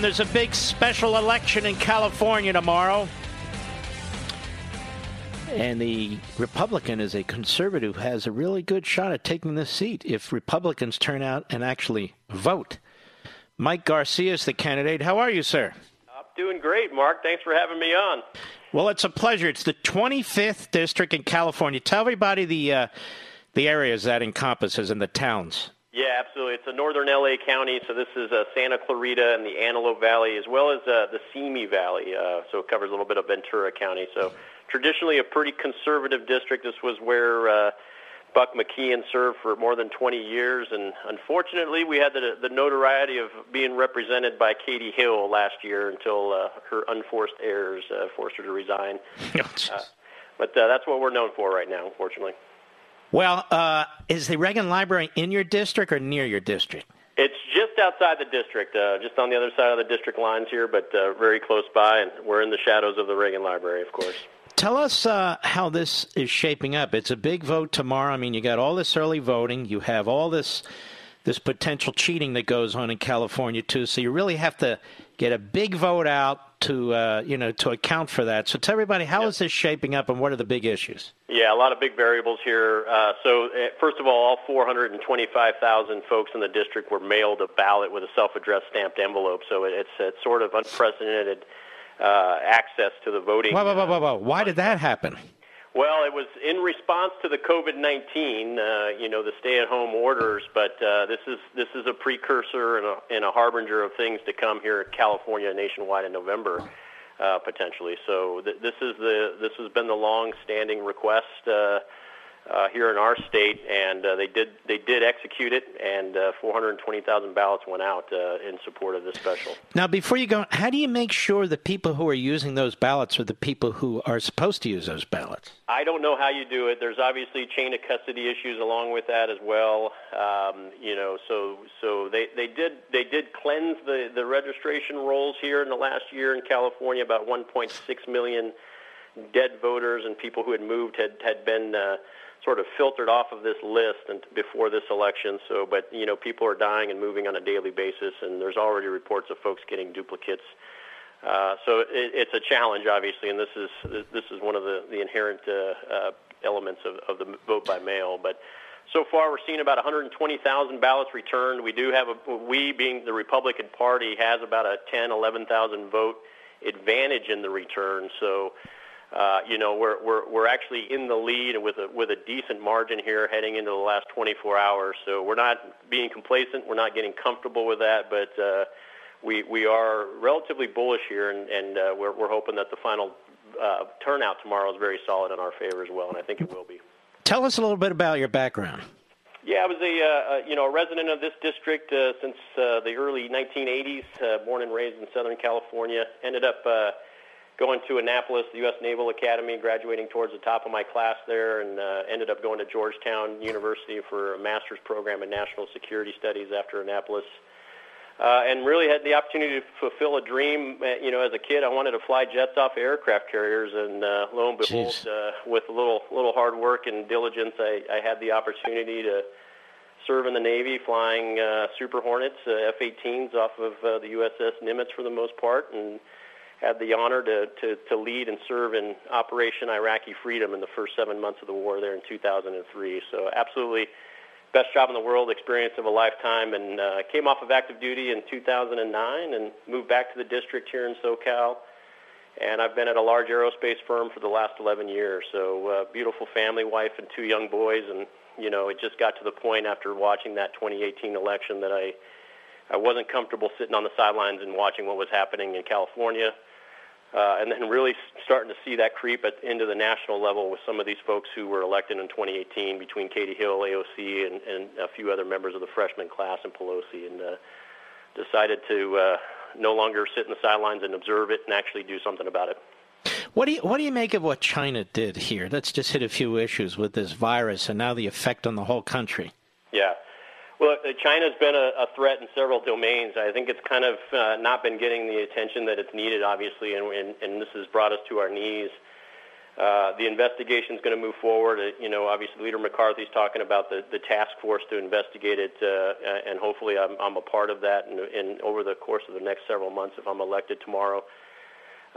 There's a big special election in California tomorrow. And the Republican is a conservative who has a really good shot at taking this seat if Republicans turn out and actually vote. Mike Garcia is the candidate. How are you, sir? I'm doing great, Mark. Thanks for having me on. Well, it's a pleasure. It's the 25th district in California. Tell everybody the uh, the areas that encompasses and the towns. Yeah, absolutely. It's a northern LA county, so this is uh, Santa Clarita and the Antelope Valley, as well as uh, the Simi Valley. Uh, so it covers a little bit of Ventura County. So traditionally a pretty conservative district. This was where uh, Buck McKeon served for more than 20 years, and unfortunately, we had the, the notoriety of being represented by Katie Hill last year until uh, her unforced heirs uh, forced her to resign. <laughs> uh, but uh, that's what we're known for right now, unfortunately. Well, uh, is the Reagan Library in your district or near your district? It's just outside the district, uh, just on the other side of the district lines here, but uh, very close by, and we're in the shadows of the Reagan Library, of course. Tell us uh, how this is shaping up. It's a big vote tomorrow. I mean, you got all this early voting. You have all this this potential cheating that goes on in California too. So you really have to get a big vote out to uh, you know to account for that. So tell everybody how is this shaping up, and what are the big issues? Yeah, a lot of big variables here. Uh, so uh, first of all, all 425,000 folks in the district were mailed a ballot with a self-addressed stamped envelope. So it's, it's sort of unprecedented uh, access to the voting. Whoa, whoa, whoa, whoa, whoa! Why did that happen? Well, it was in response to the COVID-19, uh, you know, the stay-at-home orders. But uh, this is this is a precursor and a, and a harbinger of things to come here in California, nationwide in November, uh, potentially. So th- this is the this has been the long-standing request. Uh, uh, here in our state, and uh, they did they did execute it, and uh, 420,000 ballots went out uh, in support of this special. Now, before you go, how do you make sure the people who are using those ballots are the people who are supposed to use those ballots? I don't know how you do it. There's obviously chain of custody issues along with that as well. Um, you know, so so they, they did they did cleanse the the registration rolls here in the last year in California. About 1.6 million dead voters and people who had moved had had been uh, sort of filtered off of this list and before this election. So, but you know, people are dying and moving on a daily basis, and there's already reports of folks getting duplicates. Uh, so it, it's a challenge, obviously, and this is this is one of the the inherent uh, uh, elements of, of the vote by mail. But so far, we're seeing about 120,000 ballots returned. We do have a we, being the Republican Party, has about a 10, 11,000 vote advantage in the return. So you know, we're, we're, we're actually in the lead with a, with a decent margin here heading into the last 24 hours. So we're not being complacent. We're not getting comfortable with that, but uh, we, we are relatively bullish here, and, and uh, we're, we're hoping that the final uh, turnout tomorrow is very solid in our favor as well, and I think it will be. Tell us a little bit about your background. Yeah, I was a uh, you know a resident of this district uh, since uh, the early 1980s. Uh, born and raised in Southern California. Ended up uh, going to Annapolis, the U.S. Naval Academy, graduating towards the top of my class there, and uh, ended up going to Georgetown University for a master's program in national security studies after Annapolis. Uh, and really had the opportunity to fulfill a dream. Uh, you know, as a kid, I wanted to fly jets off aircraft carriers, and uh, lo and behold, uh, with a little little hard work and diligence, I, I had the opportunity to serve in the Navy, flying uh, Super Hornets, uh, F-18s off of uh, the USS Nimitz for the most part, and had the honor to, to, to lead and serve in Operation Iraqi Freedom in the first seven months of the war there in 2003. So absolutely best job in the world, experience of a lifetime, and uh, came off of active duty in 2009 and moved back to the district here in SoCal. And I've been at a large aerospace firm for the last 11 years. So uh, beautiful family, wife, and two young boys. And you know, it just got to the point after watching that 2018 election that I I wasn't comfortable sitting on the sidelines and watching what was happening in California. Uh, and then really starting to see that creep at, into the national level with some of these folks who were elected in 2018 between Katie Hill, AOC, and, and a few other members of the freshman class and Pelosi, and uh, decided to uh, no longer sit in the sidelines and observe it and actually do something about it. What do you what do you make of what China did here? Let's just hit a few issues with this virus and now the effect on the whole country. Yeah. Well, uh, China's been a, a threat in several domains. I think it's kind of uh, not been getting the attention that it's needed, obviously, and, and, and this has brought us to our knees. Uh, the investigation is going to move forward. Uh, you know, obviously, Leader McCarthy's talking about the, the task force to investigate it, uh, and hopefully, I'm, I'm a part of that. And, over the course of the next several months, if I'm elected tomorrow.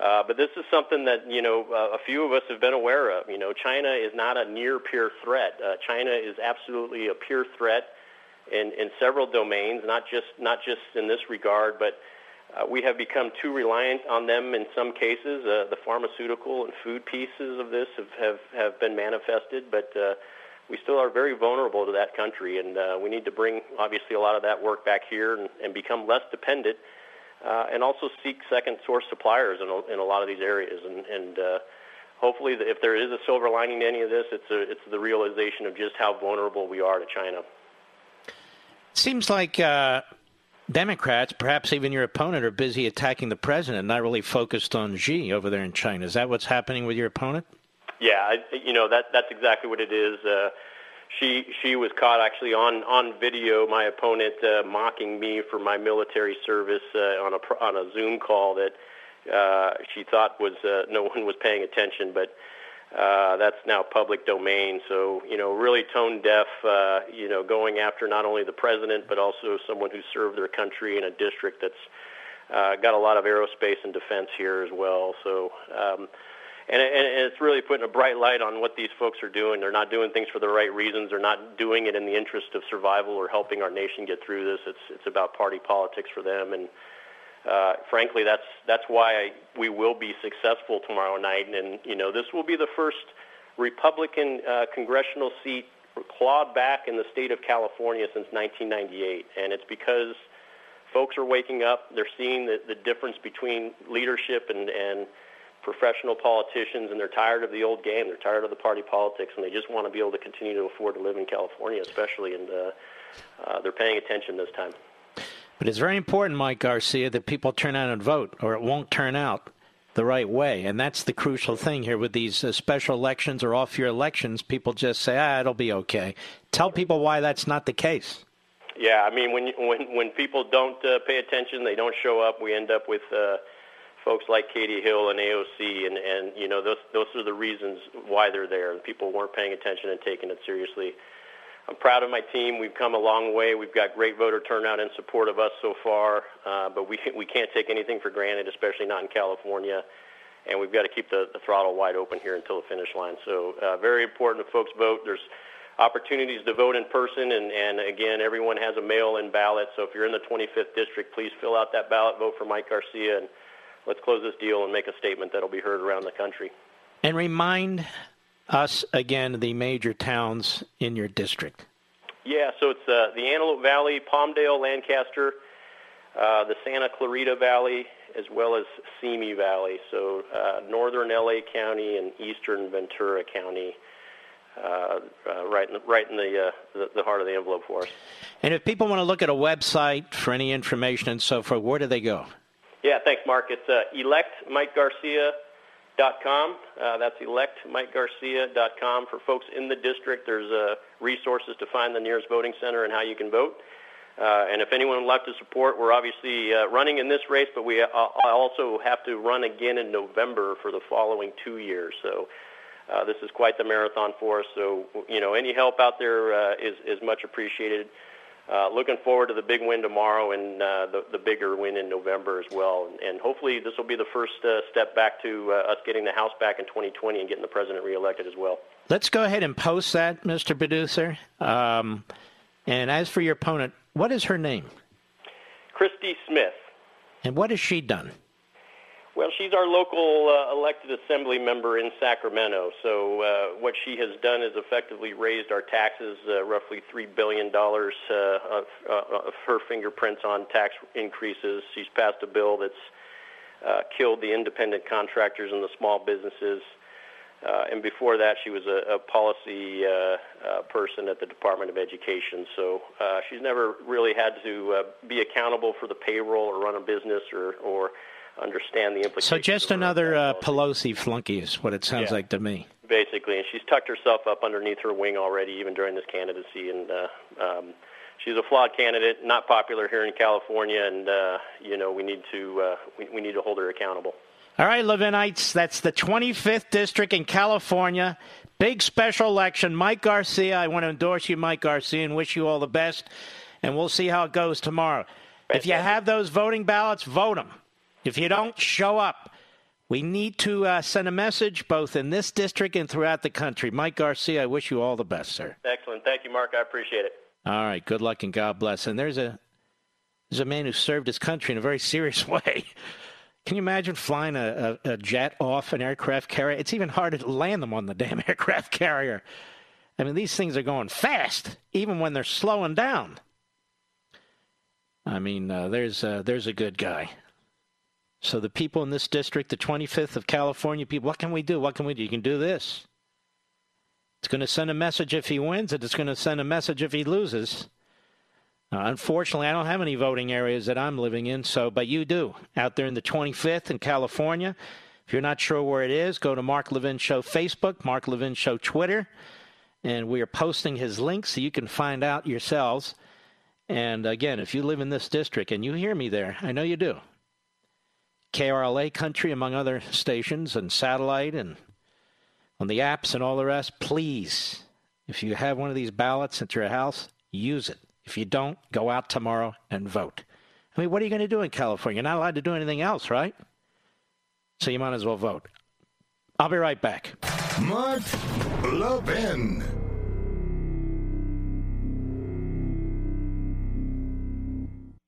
Uh, but this is something that you know uh, a few of us have been aware of. You know, China is not a near peer threat. Uh, China is absolutely a peer threat in, in several domains, not just not just in this regard, but uh, we have become too reliant on them in some cases. Uh, the pharmaceutical and food pieces of this have have, have been manifested, but uh, we still are very vulnerable to that country, and uh, we need to bring obviously a lot of that work back here and, and become less dependent, uh, and also seek second source suppliers in a, in a lot of these areas, and. and uh, Hopefully, if there is a silver lining to any of this, it's, a, it's the realization of just how vulnerable we are to China. Seems like uh, Democrats, perhaps even your opponent, are busy attacking the president, not really focused on Xi over there in China. Is that what's happening with your opponent? Yeah, I, you know that that's exactly what it is. Uh, she she was caught actually on on video. My opponent uh, mocking me for my military service uh, on a on a Zoom call that uh, she thought was uh, no one was paying attention, but uh, that's now public domain. So, you know, really tone deaf, uh, you know, going after not only the president, but also someone who served their country in a district that's uh, got a lot of aerospace and defense here as well. So, um, and, and it's really putting a bright light on what these folks are doing. They're not doing things for the right reasons. They're not doing it in the interest of survival or helping our nation get through this. It's it's about party politics for them, and uh, frankly, that's that's why I, we will be successful tomorrow night. And you know, this will be the first Republican uh, congressional seat clawed back in the state of California since 1998, and it's because folks are waking up. They're seeing the, the difference between leadership and, and professional politicians, and they're tired of the old game. They're tired of the party politics, and they just want to be able to continue to afford to live in California, especially. And uh, uh, they're paying attention this time. But it's very important, Mike Garcia, that people turn out and vote, or it won't turn out the right way. And that's the crucial thing here with these uh, special elections or off year elections. People just say, ah, it'll be okay. Tell people why that's not the case. Yeah, I mean, when when when people don't uh, pay attention, they don't show up. We end up with uh, folks like Katie Hill and AOC, and and you know those those are the reasons why they're there. People weren't paying attention and taking it seriously. I'm proud of my team. We've come a long way. We've got great voter turnout in support of us so far, uh, but we we can't take anything for granted, especially not in California. And we've got to keep the, the throttle wide open here until the finish line. So uh, very important that folks vote. There's opportunities to vote in person, and, and again, everyone has a mail-in ballot. So if you're in the 25th district, please fill out that ballot, vote for Mike Garcia, and let's close this deal and make a statement that'll be heard around the country. And remind us again the major towns in your district. Yeah, so it's uh, the Antelope Valley, Palmdale, Lancaster, uh, the Santa Clarita Valley, as well as Simi Valley. So uh, northern LA County and eastern Ventura County. Uh, uh, right in the, right in the, uh, the, the heart of the envelope for us. And if people want to look at a website for any information and so forth, where do they go? Yeah, thanks, Mark. It's uh, electmikegarcia.com com. Uh, that's electmikegarcia.com. For folks in the district, there's uh, resources to find the nearest voting center and how you can vote. Uh, and if anyone would like to support, we're obviously uh, running in this race, but we uh, also have to run again in November for the following two years. So uh, this is quite the marathon for us. So, you know, any help out there uh, is, is much appreciated. Uh, looking forward to the big win tomorrow and uh, the, the bigger win in November as well. And, hopefully this will be the first uh, step back to uh, us getting the House back in 2020 and getting the president reelected as well. Let's go ahead and post that, Mr. Producer. Um, And as for your opponent, what is her name? Christy Smith. And what has she done? Well, she's our local uh, elected assembly member in Sacramento. So uh, what she has done is effectively raised our taxes, uh, roughly three billion dollars uh, of, uh, of her fingerprints on tax increases. She's passed a bill that's uh, killed the independent contractors and the small businesses. And before that, she was a, a policy person at the Department of Education. So she's never really had to be accountable for the payroll or run a business or, or understand the implications. So just another uh, Pelosi flunky is what it sounds Yeah. like to me. Basically, and she's tucked herself up underneath her wing already, even during this candidacy. And uh, um, she's a flawed candidate, not popular here in California, and uh, you know we need to uh, we, we need to hold her accountable. All right, Levinites, that's the 25th district in California. Big special election. Mike Garcia, I want to endorse you, Mike Garcia, and wish you all the best. And we'll see how it goes tomorrow. If you have those voting ballots, vote them. If you don't, show up. We need to uh, send a message both in this district and throughout the country. Mike Garcia, I wish you all the best, sir. Excellent, thank you, Mark. I appreciate it. All right, good luck and God bless. And there's a there's a man who served his country in a very <laughs> serious way. Can you imagine flying a, a, a jet off an aircraft carrier? It's even harder to land them on the <laughs> damn aircraft carrier. I mean, these things are going fast, even when they're slowing down. I mean, uh, there's uh, there's a good guy. So the people in this district, the 25th of California people, what can we do? What can we do? You can do this. It's going to send a message if he wins, and it's going to send a message if he loses. Uh, unfortunately, I don't have any voting areas that I'm living in, so but you do out there in the 25th in California. If you're not sure where it is, go to Mark Levin Show Facebook, Mark Levin Show Twitter, and we are posting his link so you can find out yourselves. And again, if you live in this district and you hear me there, I know you do. KRLA Country, among other stations, and satellite, and on the apps and all the rest, please, if you have one of these ballots at your house, use it. If you don't, go out tomorrow and vote. I mean, what are you going to do in California? You're not allowed to do anything else, right? So you might as well vote. I'll be right back. Mark Levin.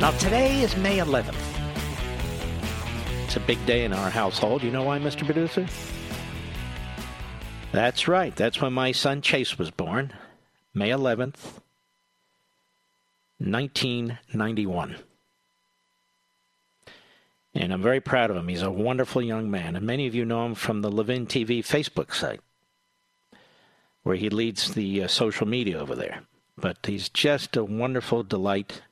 Now, today is May 11th. It's a big day in our household. You know why, Mr. Producer? That's right. That's when my son Chase was born. May 11th, 1991. And I'm very proud of him. He's a wonderful young man. And many of you know him from the Levin TV Facebook site, where he leads the uh, social media over there. But he's just a wonderful delight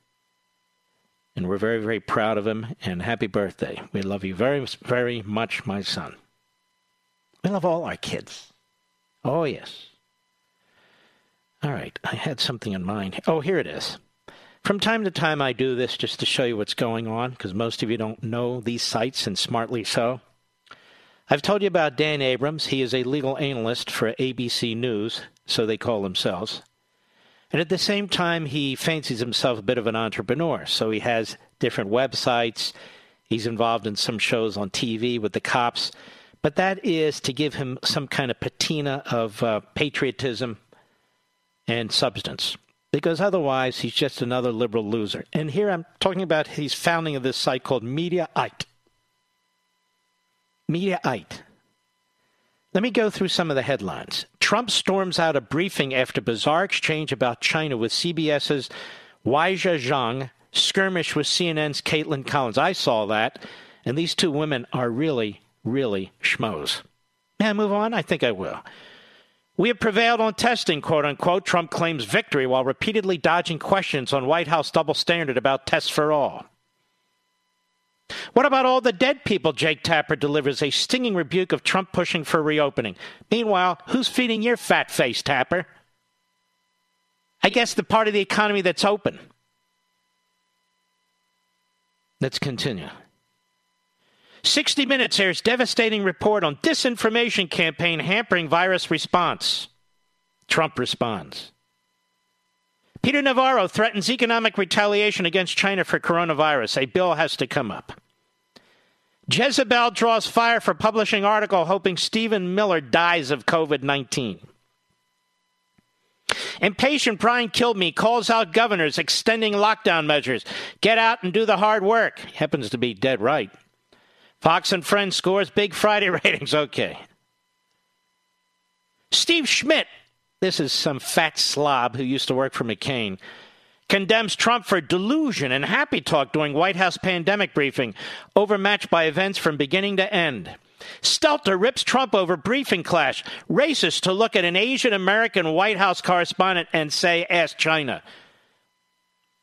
and we're very, very proud of him. And happy birthday. We love you very, very much, my son. We love all our kids. Oh, yes. All right, I had something in mind. Oh, here it is. From time to time, I do this just to show you what's going on, because most of you don't know these sites, and smartly so. I've told you about Dan Abrams. He is a legal analyst for ABC News, so they call themselves. And at the same time, he fancies himself a bit of an entrepreneur. So he has different websites. He's involved in some shows on TV with the cops. But that is to give him some kind of patina of uh, patriotism and substance. because otherwise he's just another liberal loser. And here I'm talking about his founding of this site called Mediaite. Mediaite. Let me go through some of the headlines. Trump storms out a briefing after bizarre exchange about China with CBS's Weijia Jiang, skirmish with CNN's Kaitlan Collins. I saw that, and these two women are really, really schmoes. May I move on? I think I will. We have prevailed on testing, quote unquote. Trump claims victory while repeatedly dodging questions on White House double standard about tests for all. What about all the dead people? Jake Tapper delivers a stinging rebuke of Trump pushing for reopening. Meanwhile, who's feeding your fat face, Tapper? I guess the part of the economy that's open. Let's continue. 60 Minutes airs devastating report on disinformation campaign hampering virus response. Trump responds. Peter Navarro threatens economic retaliation against China for coronavirus. A bill has to come up. Jezebel draws fire for publishing article hoping Stephen Miller dies of COVID 19. Impatient Brian Kilmeade calls out governors extending lockdown measures. Get out and do the hard work. Happens to be dead right. Fox and Friends scores big Friday <laughs> ratings. Okay. Steve Schmidt, this is some fat slob who used to work for McCain, condemns Trump for delusion and happy talk during White House pandemic briefing, overmatched by events from beginning to end. Stelter rips Trump over briefing clash, racist to look at an Asian American White House correspondent and say, ask China.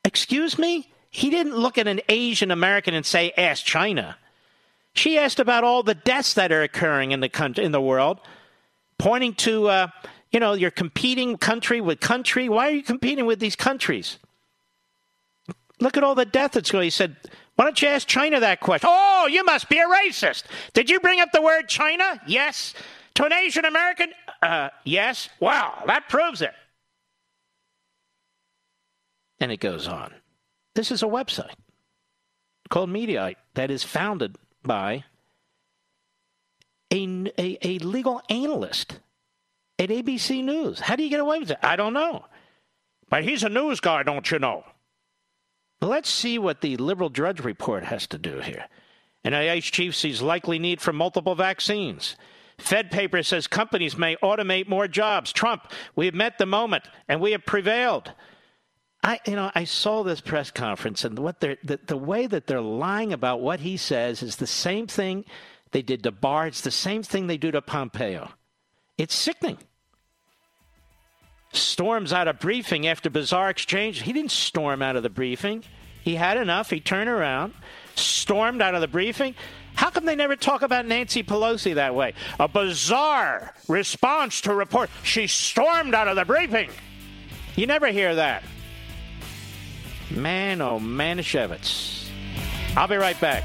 Excuse me? He didn't look at an Asian American and say, ask China. She asked about all the deaths that are occurring in the country, in the world, pointing to, uh, you know, you're competing country with country. Why are you competing with these countries? Look at all the death that's going. He said, "Why don't you ask China that question?" Oh, you must be a racist. Did you bring up the word China? Yes. To an Asian American? Uh, yes. Wow, that proves it. And it goes on. This is a website called Mediaite that is founded by a, a, a legal analyst at ABC News. How do you get away with it? I don't know. But he's a news guy, don't you know? Let's see what the liberal drudge report has to do here. NIH chief sees likely need for multiple vaccines. Fed paper says companies may automate more jobs. Trump, we have met the moment and we have prevailed. I, you know, I saw this press conference, and what they're the, the way that they're lying about what he says is the same thing they did to Barr. It's the same thing they do to Pompeo. It's sickening. Storms out of briefing after bizarre exchange. He didn't storm out of the briefing. He had enough. He turned around, stormed out of the briefing. How come they never talk about Nancy Pelosi that way? A bizarre response to report. She stormed out of the briefing. You never hear that. Man, oh, Manischewitz. I'll be right back.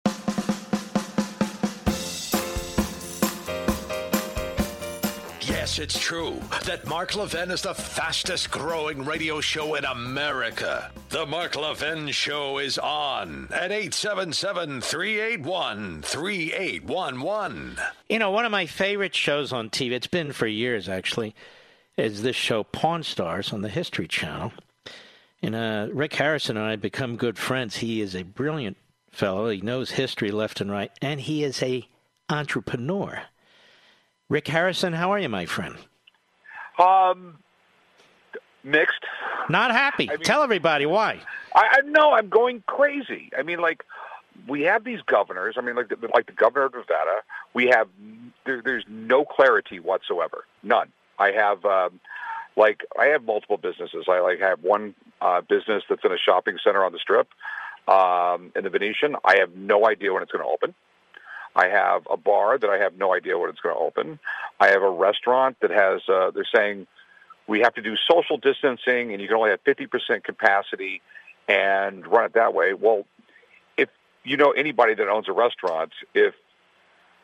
Yes, it's true that Mark Levin is the fastest growing radio show in America. The Mark Levin Show is on at 877 381 3811. You know, one of my favorite shows on TV, it's been for years actually, is this show Pawn Stars on the History Channel. And uh, Rick Harrison and I become good friends. He is a brilliant fellow. He knows history left and right, and he is a entrepreneur. Rick Harrison, how are you, my friend? Um, mixed. Not happy. I mean- Tell everybody why. I, I no, I'm going crazy. I mean, like we have these governors. I mean, like the, like the governor of Nevada. We have there, there's no clarity whatsoever. None. I have um, like I have multiple businesses. I like have one uh, business that's in a shopping center on the Strip um, in the Venetian. I have no idea when it's going to open. I have a bar that I have no idea when it's going to open. I have a restaurant that has. Uh, they're saying we have to do social distancing, and you can only have 50% capacity and run it that way. Well, if you know anybody that owns a restaurant, if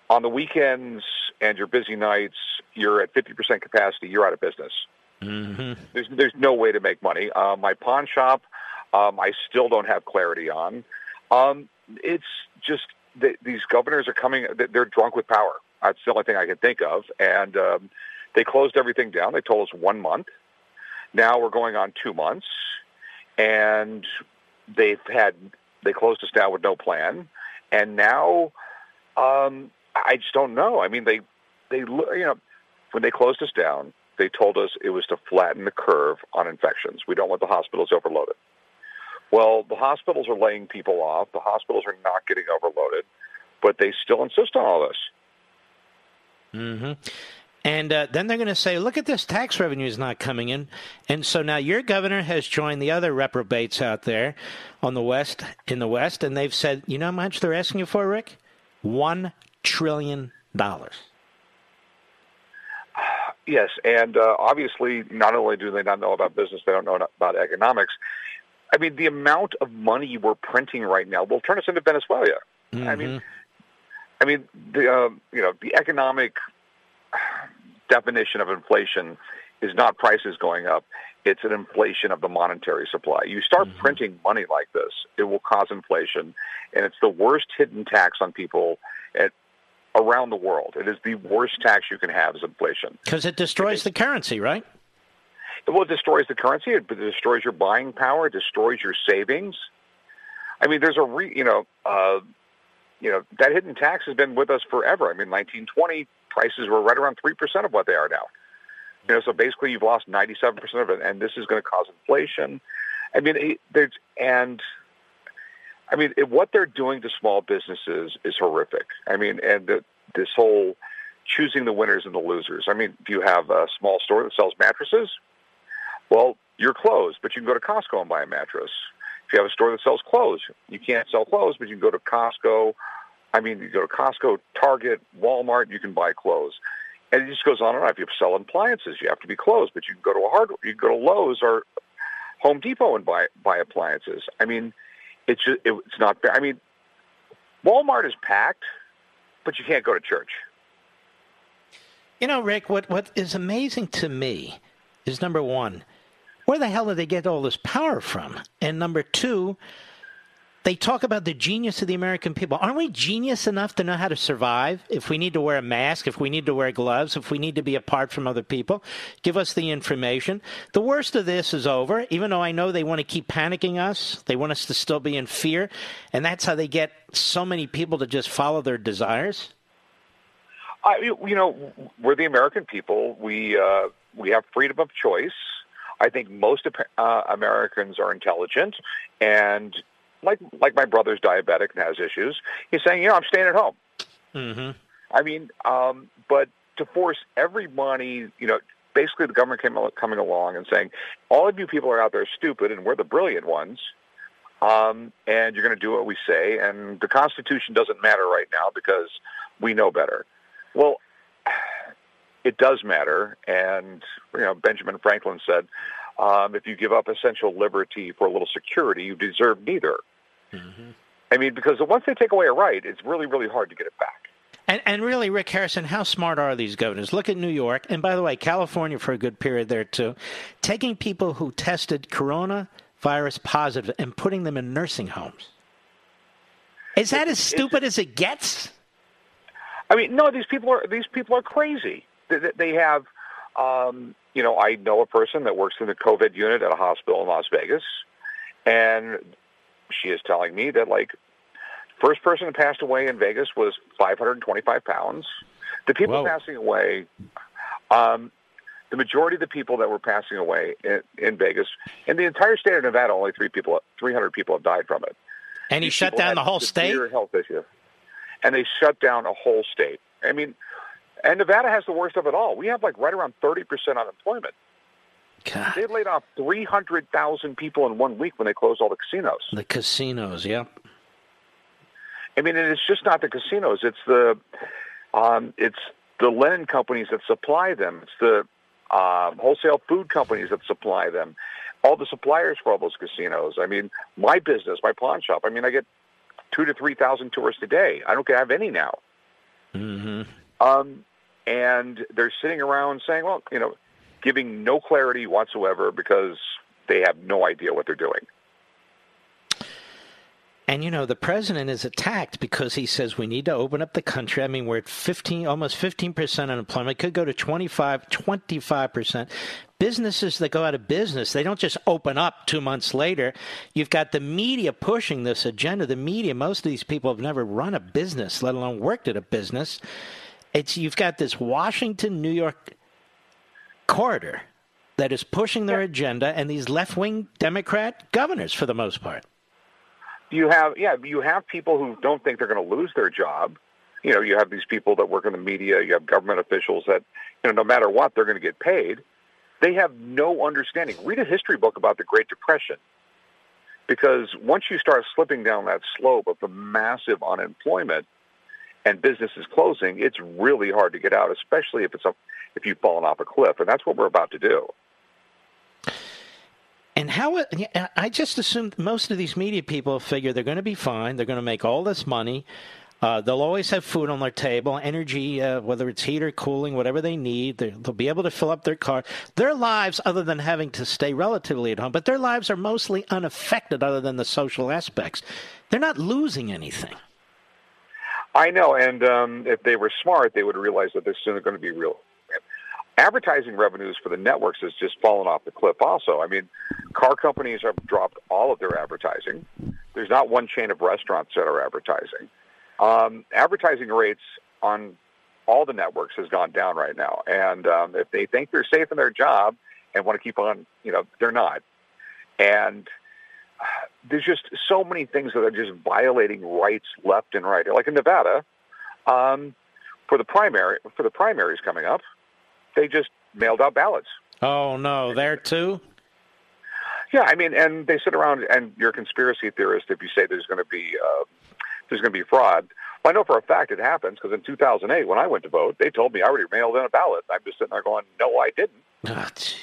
on the weekends and your busy nights you're at 50% capacity, you're out of business. Mm-hmm. There's there's no way to make money. Uh, my pawn shop, um, I still don't have clarity on. Um, it's just that these governors are coming. They're drunk with power. That's the only thing I can think of. And um, they closed everything down. They told us one month. Now we're going on two months, and they've had they closed us down with no plan. And now, um, I just don't know. I mean, they they you know when they closed us down, they told us it was to flatten the curve on infections. We don't want the hospitals overloaded. Well, the hospitals are laying people off. The hospitals are not getting overloaded, but they still insist on all this. hmm And uh, then they're going to say, look at this, tax revenue is not coming in. And so now your governor has joined the other reprobates out there on the West, in the West, and they've said, you know how much they're asking you for, Rick? One trillion dollars. <sighs> Yes, and uh, obviously, not only do they not know about business, they don't know about economics. I mean, the amount of money we're printing right now will turn us into Venezuela. I mean, I mean, the uh, you know the economic definition of inflation is not prices going up; it's an inflation of the monetary supply. You start printing money like this, it will cause inflation, and it's the worst hidden tax on people at around the world. It is the worst tax you can have is inflation. Because it destroys the currency, right? Well, it destroys the currency. It destroys your buying power. It destroys your savings. I mean, there's a re, you know, uh, you know that hidden tax has been with us forever. I mean, 1920 prices were right around three percent of what they are now. You know, so basically you've lost 97 percent of it, and this is going to cause inflation. I mean, there's and I mean what they're doing to small businesses is horrific. I mean, and the, this whole choosing the winners and the losers. I mean, if you have a small store that sells mattresses, well, you're closed, but you can go to Costco and buy a mattress. If you have a store that sells clothes, you can't sell clothes, but you can go to Costco. I mean, you go to Costco, Target, Walmart, you can buy clothes. And it just goes on and on. If you sell appliances, you have to be closed, but you can go to a hardware, you can go to Lowe's or Home Depot and buy buy appliances. I mean, it's just, it, it's not fair. I mean, Walmart is packed, but you can't go to church. You know, Rick, what, what is amazing to me is number one, where the hell did they get all this power from? And number two, they talk about the genius of the American people. Aren't we genius enough to know how to survive? If we need to wear a mask, if we need to wear gloves, if we need to be apart from other people, give us the information. The worst of this is over, even though I know they want to keep panicking us. They want us to still be in fear. And that's how they get so many people to just follow their desires. I, you know, we're the American people. We uh, we have freedom of choice. I think most uh, Americans are intelligent, and like like my brother's diabetic and has issues. He's saying, you know, I'm staying at home. Mm-hmm. I mean, um, but to force everybody, you know, basically the government came coming along and saying, all of you people are out there stupid, and we're the brilliant ones. Um, and you're going to do what we say, and the Constitution doesn't matter right now because we know better. Well, it does matter, and you know Benjamin Franklin said, um, "If you give up essential liberty for a little security, you deserve neither." Mm-hmm. I mean, because once they take away a right, it's really, really hard to get it back. And, and really, Rick Harrison, how smart are these governors? Look at New York, and by the way, California for a good period there too, taking people who tested coronavirus positive and putting them in nursing homes. Is that as stupid as it gets? I mean, no, these people are these people are crazy. They, they have um, you know, I know a person that works in the COVID unit at a hospital in Las Vegas, and she is telling me that like first person that passed away in Vegas was 525 pounds. The people Whoa. passing away, um, the majority of the people that were passing away in, in Vegas, in the entire state of Nevada, only three people, 300 people have died from it. And he These shut down the whole state? Health issue, and they shut down a whole state. I mean, and Nevada has the worst of it all. We have like right around 30 percent unemployment. God. They laid off 300,000 people in one week when they closed all the casinos. The casinos, yeah. I mean, and it's just not the casinos. It's the um, it's the linen companies that supply them. It's the um, wholesale food companies that supply them. All the suppliers for all those casinos. I mean, my business, my pawn shop. I mean, I get two to three thousand tourists a day. I don't have any now. Mm-hmm. Um, and they're sitting around saying, well, you know, giving no clarity whatsoever because they have no idea what they're doing. And you know, the president is attacked because he says we need to open up the country. I mean, we're at 15, almost 15% unemployment. Could go to 25, 25%. Businesses that go out of business, they don't just open up two months later. You've got the media pushing this agenda. The media, most of these people have never run a business, let alone worked at a business. It's you've got this Washington, New York corridor that is pushing their agenda, and these left-wing Democrat governors, for the most part. you have yeah you have people who don't think they're going to lose their job. You know you have these people that work in the media you have government officials that you know no matter what they're going to get paid. They have no understanding. Read a history book about the great depression. Because once you start slipping down that slope of the massive unemployment and business is closing it's really hard to get out especially if it's a if you've fallen off a cliff and that's what we're about to do And how I just assume most of these media people figure they're going to be fine. They're going to make all this money. Uh, they'll always have food on their table, energy, uh, whether it's heat or cooling, whatever they need. They- They'll be able to fill up their car. Their lives, other than having to stay relatively at home, but their lives are mostly unaffected, other than the social aspects. They're not losing anything. I know, and um, if they were smart, they would realize that there's soon going to be real. Advertising revenues for the networks has just fallen off the cliff. Also, I mean, car companies have dropped all of their advertising. There's not one chain of restaurants that are advertising. Um, advertising rates on all the networks has gone down right now, and um, if they think they're safe in their job and want to keep on, you know, they're not. And there's just so many things that are just violating rights left and right. Like in Nevada, um, for the primary for the primaries coming up, they just mailed out ballots. Oh no, there too. Yeah, I mean, and they sit around and you're a conspiracy theorist if you say there's going to be uh, there's going to be fraud. Well, I know for a fact it happens because in 2008 when I went to vote, they told me I already mailed in a ballot. I'm just sitting there going, no, I didn't. Jeez.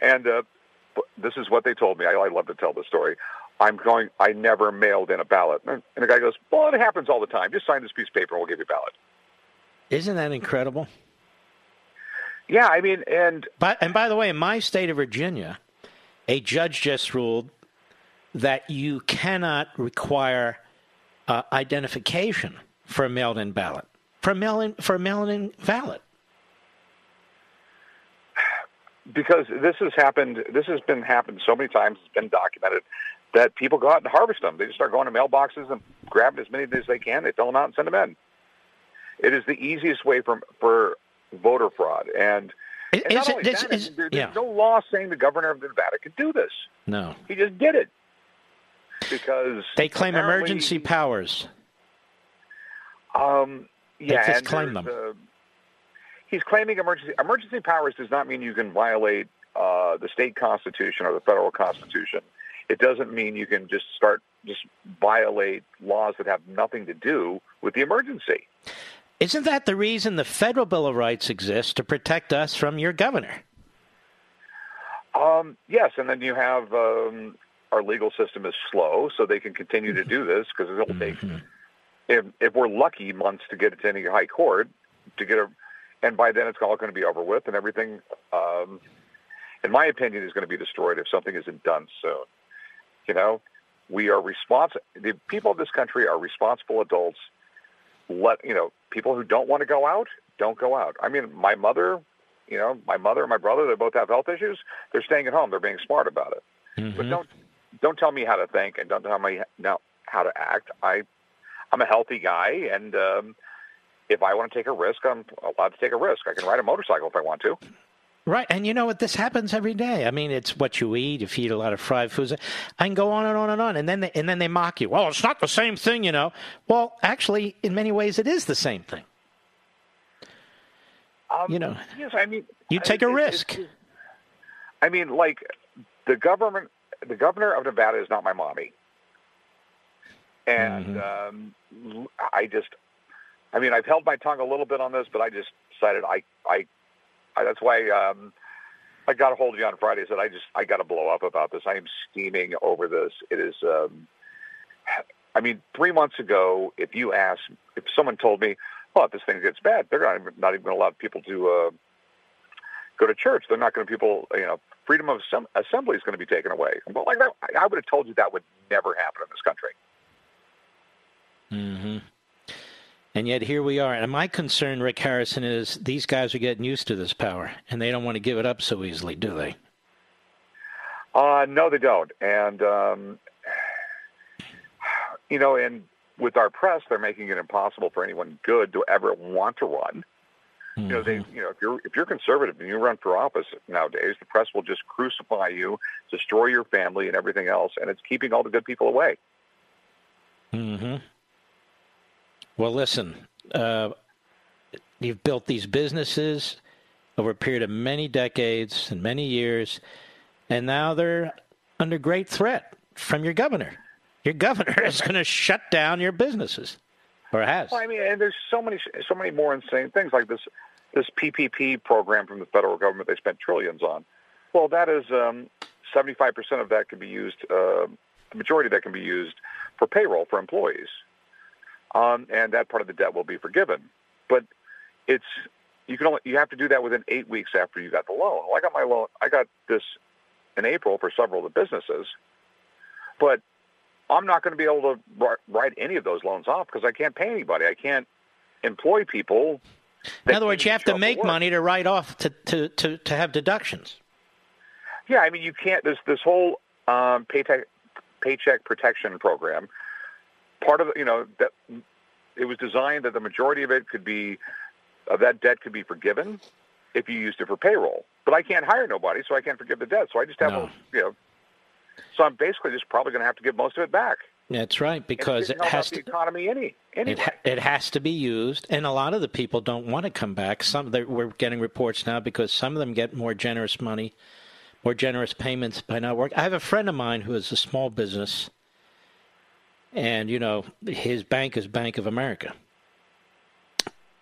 And uh, this is what they told me. I, I love to tell the story. I'm going. I never mailed in a ballot. And the guy goes, "Well, it happens all the time. Just sign this piece of paper, and we'll give you a ballot." Isn't that incredible? Yeah, I mean, and But and by the way, in my state of Virginia, a judge just ruled that you cannot require uh, identification for a mailed-in ballot. For a for a mail-in ballot. Because this has happened. This has been happened so many times. It's been documented that people go out and harvest them. They just start going to mailboxes and grabbing as many as they can. They fill them out and send them in. It is the easiest way for for voter fraud. And, and Is it- only this that, is- there- there's yeah. no law saying the governor of Nevada could do this. No. He just did it because They claim emergency powers. Um, They yeah, just and claim them. uh, he's claiming emergency emergency powers does not mean you can violate uh, the state constitution or the federal constitution. It doesn't mean you can just start just violate laws that have nothing to do with the emergency. Isn't that the reason the federal Bill of Rights exists to protect us from your governor? Um, yes, and then you have um, our legal system is slow, so they can continue to do this because it'll take, if, if we're lucky, months to get it to any high court to get a, and by then it's all going to be over with, and everything, um, in my opinion, is going to be destroyed if something isn't done soon. You know, we are responsible. The people of this country are responsible adults. Let you know, people who don't want to go out, don't go out. I mean, my mother, you know, my mother and my brother, they both have health issues. They're staying at home. They're being smart about it. Mm-hmm. But don't don't tell me how to think and don't tell me now how to act. I I'm a healthy guy, and um, if I want to take a risk, I'm allowed to take a risk. I can ride a motorcycle if I want to. Right, and you know what? This happens every day. I mean, it's what you eat. If you eat a lot of fried foods, I can go on and on and on, and then they, and then they mock you. Well, it's not the same thing, you know. Well, actually, in many ways, it is the same thing. Um, you know, yes, I mean, you take it- a it- risk. it- I mean, like the government, the governor of Nevada is not my mommy, and um, I just, I mean, I've held my tongue a little bit on this, but I just decided I, I, I that's why um, I got a hold of you on Friday. I said I just, I got to blow up about this. I am steaming over this. It is. Um, I mean, three months ago, if you asked, if someone told me, "Oh, if this thing gets bad, they're not even, not even going to allow people to uh, go to church. They're not going to people, you know, freedom of assem- assembly is going to be taken away." But like that, I, I would have told you that would never happen in this country. hmm And yet here we are. And my concern, Rick Harrison, is these guys are getting used to this power, and they don't want to give it up so easily, do they? Uh, no, they don't. And, um, you know, and with our press, they're making it impossible for anyone good to ever want to run. You know, they, you know, if you're if you're conservative and you run for office nowadays, the press will just crucify you, destroy your family, and everything else, and it's keeping all the good people away. hmm Well, listen, uh, you've built these businesses over a period of many decades and many years, and now they're under great threat from your governor. Your governor <laughs> is going to shut down your businesses, or has. Well, I mean, and there's so many, so many more insane things like this, this PPP program from the federal government. They spent trillions on. Well, that is um, 75% of that can be used. Uh, the majority of that can be used for payroll for employees, um, and that part of the debt will be forgiven. But it's you can only you have to do that within eight weeks after you got the loan. Well, I got my loan. I got this in April for several of the businesses, but I'm not going to be able to write any of those loans off because I can't pay anybody. I can't employ people. In other words, you have to make money to write off to, to, to, to have deductions. Yeah, I mean, you can't. This this whole um, paycheck paycheck protection program. Part of it, you know, that it was designed that the majority of it could be of that debt could be forgiven if you used it for payroll. But I can't hire nobody, so I can't forgive the debt. So I just have, No. a, you know, so I'm basically just probably going to have to give most of it back. That's right, because it has out the to. economy any anyway. It, ha- it has to be used, and a lot of the people don't want to come back. Some they- we're getting reports now because some of them get more generous money, more generous payments by not working. I have a friend of mine who is a small business, and you know his bank is Bank of America,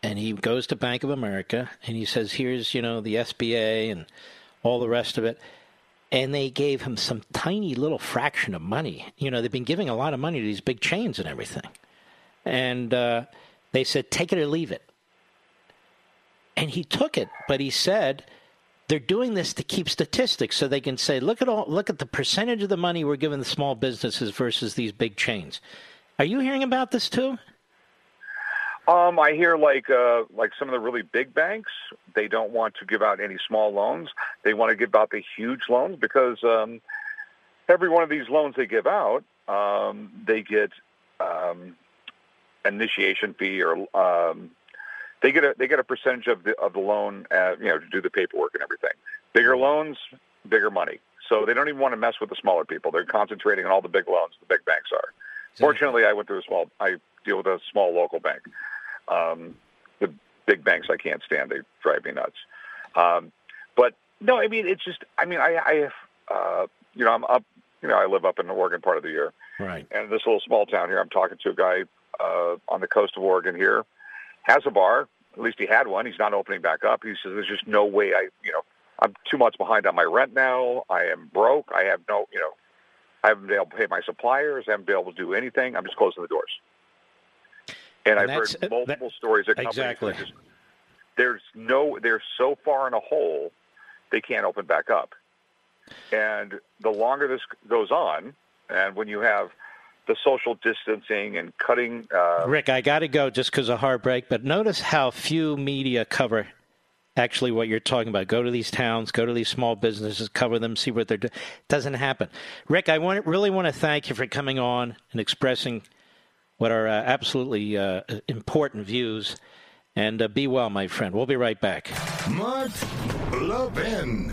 and he goes to Bank of America and he says, "Here's you know the SBA and all the rest of it." and they gave him some tiny little fraction of money. You know, they've been giving a lot of money to these big chains and everything. And uh, they said, take it or leave it. And he took it, but he said, they're doing this to keep statistics so they can say, look at all, look at the percentage of the money we're giving the small businesses versus these big chains. Are you hearing about this too? Um, I hear like uh, like some of the really big banks, they don't want to give out any small loans. They want to give out the huge loans because um, every one of these loans they give out, um, they get um, initiation fee or um, they get a they get a percentage of the of the loan, uh, you know, to do the paperwork and everything. Bigger loans, bigger money. So they don't even want to mess with the smaller people. They're concentrating on all the big loans the big banks are. Fortunately, I went through a small. I deal with a small local bank. Um, the big banks I can't stand. They drive me nuts. Um, but no, I mean it's just. I mean I, I. Uh, you know, I'm up. You know, I live up in the Oregon part of the year, Right. and this little small town here. I'm talking to a guy uh, on the coast of Oregon here. Has a bar. At least he had one. He's not opening back up. He says there's just no way. I you know I'm two months behind on my rent now. I am broke. I have no you know. I haven't been able to pay my suppliers. I haven't been able to do anything. I'm just closing the doors. And, And I've heard uh, multiple stories of companies Exactly. just there's no they're so far in a hole they can't open back up. And the longer this goes on, and when you have the social distancing and cutting, uh, Rick, I got to go just because of heartbreak, but notice how few media cover actually what you're talking about. Go to these towns, go to these small businesses, cover them, see what they're doing. Doesn't happen. Rick, I want, really want to thank you for coming on and expressing what are uh, absolutely uh, important views. And uh, be well, my friend. We'll be right back. Mark Levin.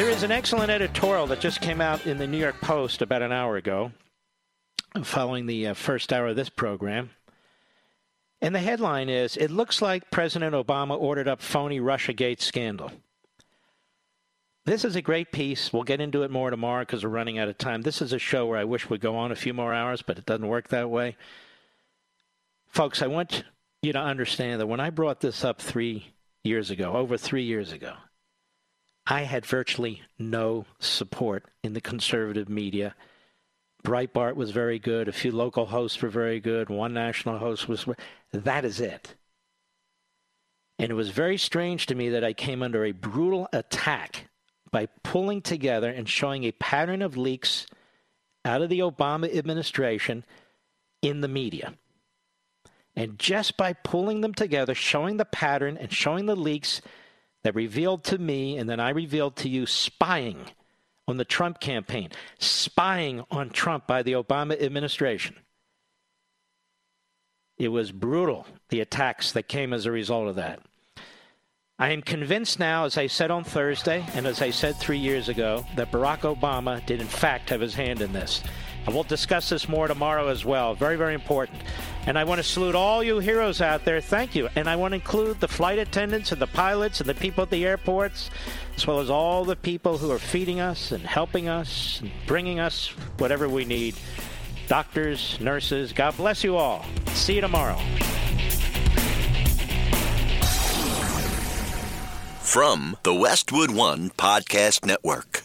There is an excellent editorial that just came out in the New York Post about an hour ago, following the uh, first hour of this program. And the headline is It looks like President Obama ordered up phony Russiagate scandal. This is a great piece. We'll get into it more tomorrow because we're running out of time. This is a show where I wish we'd go on a few more hours, but it doesn't work that way. Folks, I want you to understand that when I brought this up three years ago, over three years ago, I had virtually no support in the conservative media. Breitbart was very good. A few local hosts were very good. One national host was. That is it. And it was very strange to me that I came under a brutal attack by pulling together and showing a pattern of leaks out of the Obama administration in the media. And just by pulling them together, showing the pattern and showing the leaks, that revealed to me and then I revealed to you spying on the Trump campaign, spying on Trump by the Obama administration. It was brutal, the attacks that came as a result of that. I am convinced now, as I said on Thursday and as I said three years ago, that Barack Obama did in fact have his hand in this. And we'll discuss this more tomorrow as well. Very, very important. And I want to salute all you heroes out there. Thank you. And I want to include the flight attendants and the pilots and the people at the airports, as well as all the people who are feeding us and helping us and bringing us whatever we need. Doctors, nurses, God bless you all. See you tomorrow. From the Westwood One Podcast Network.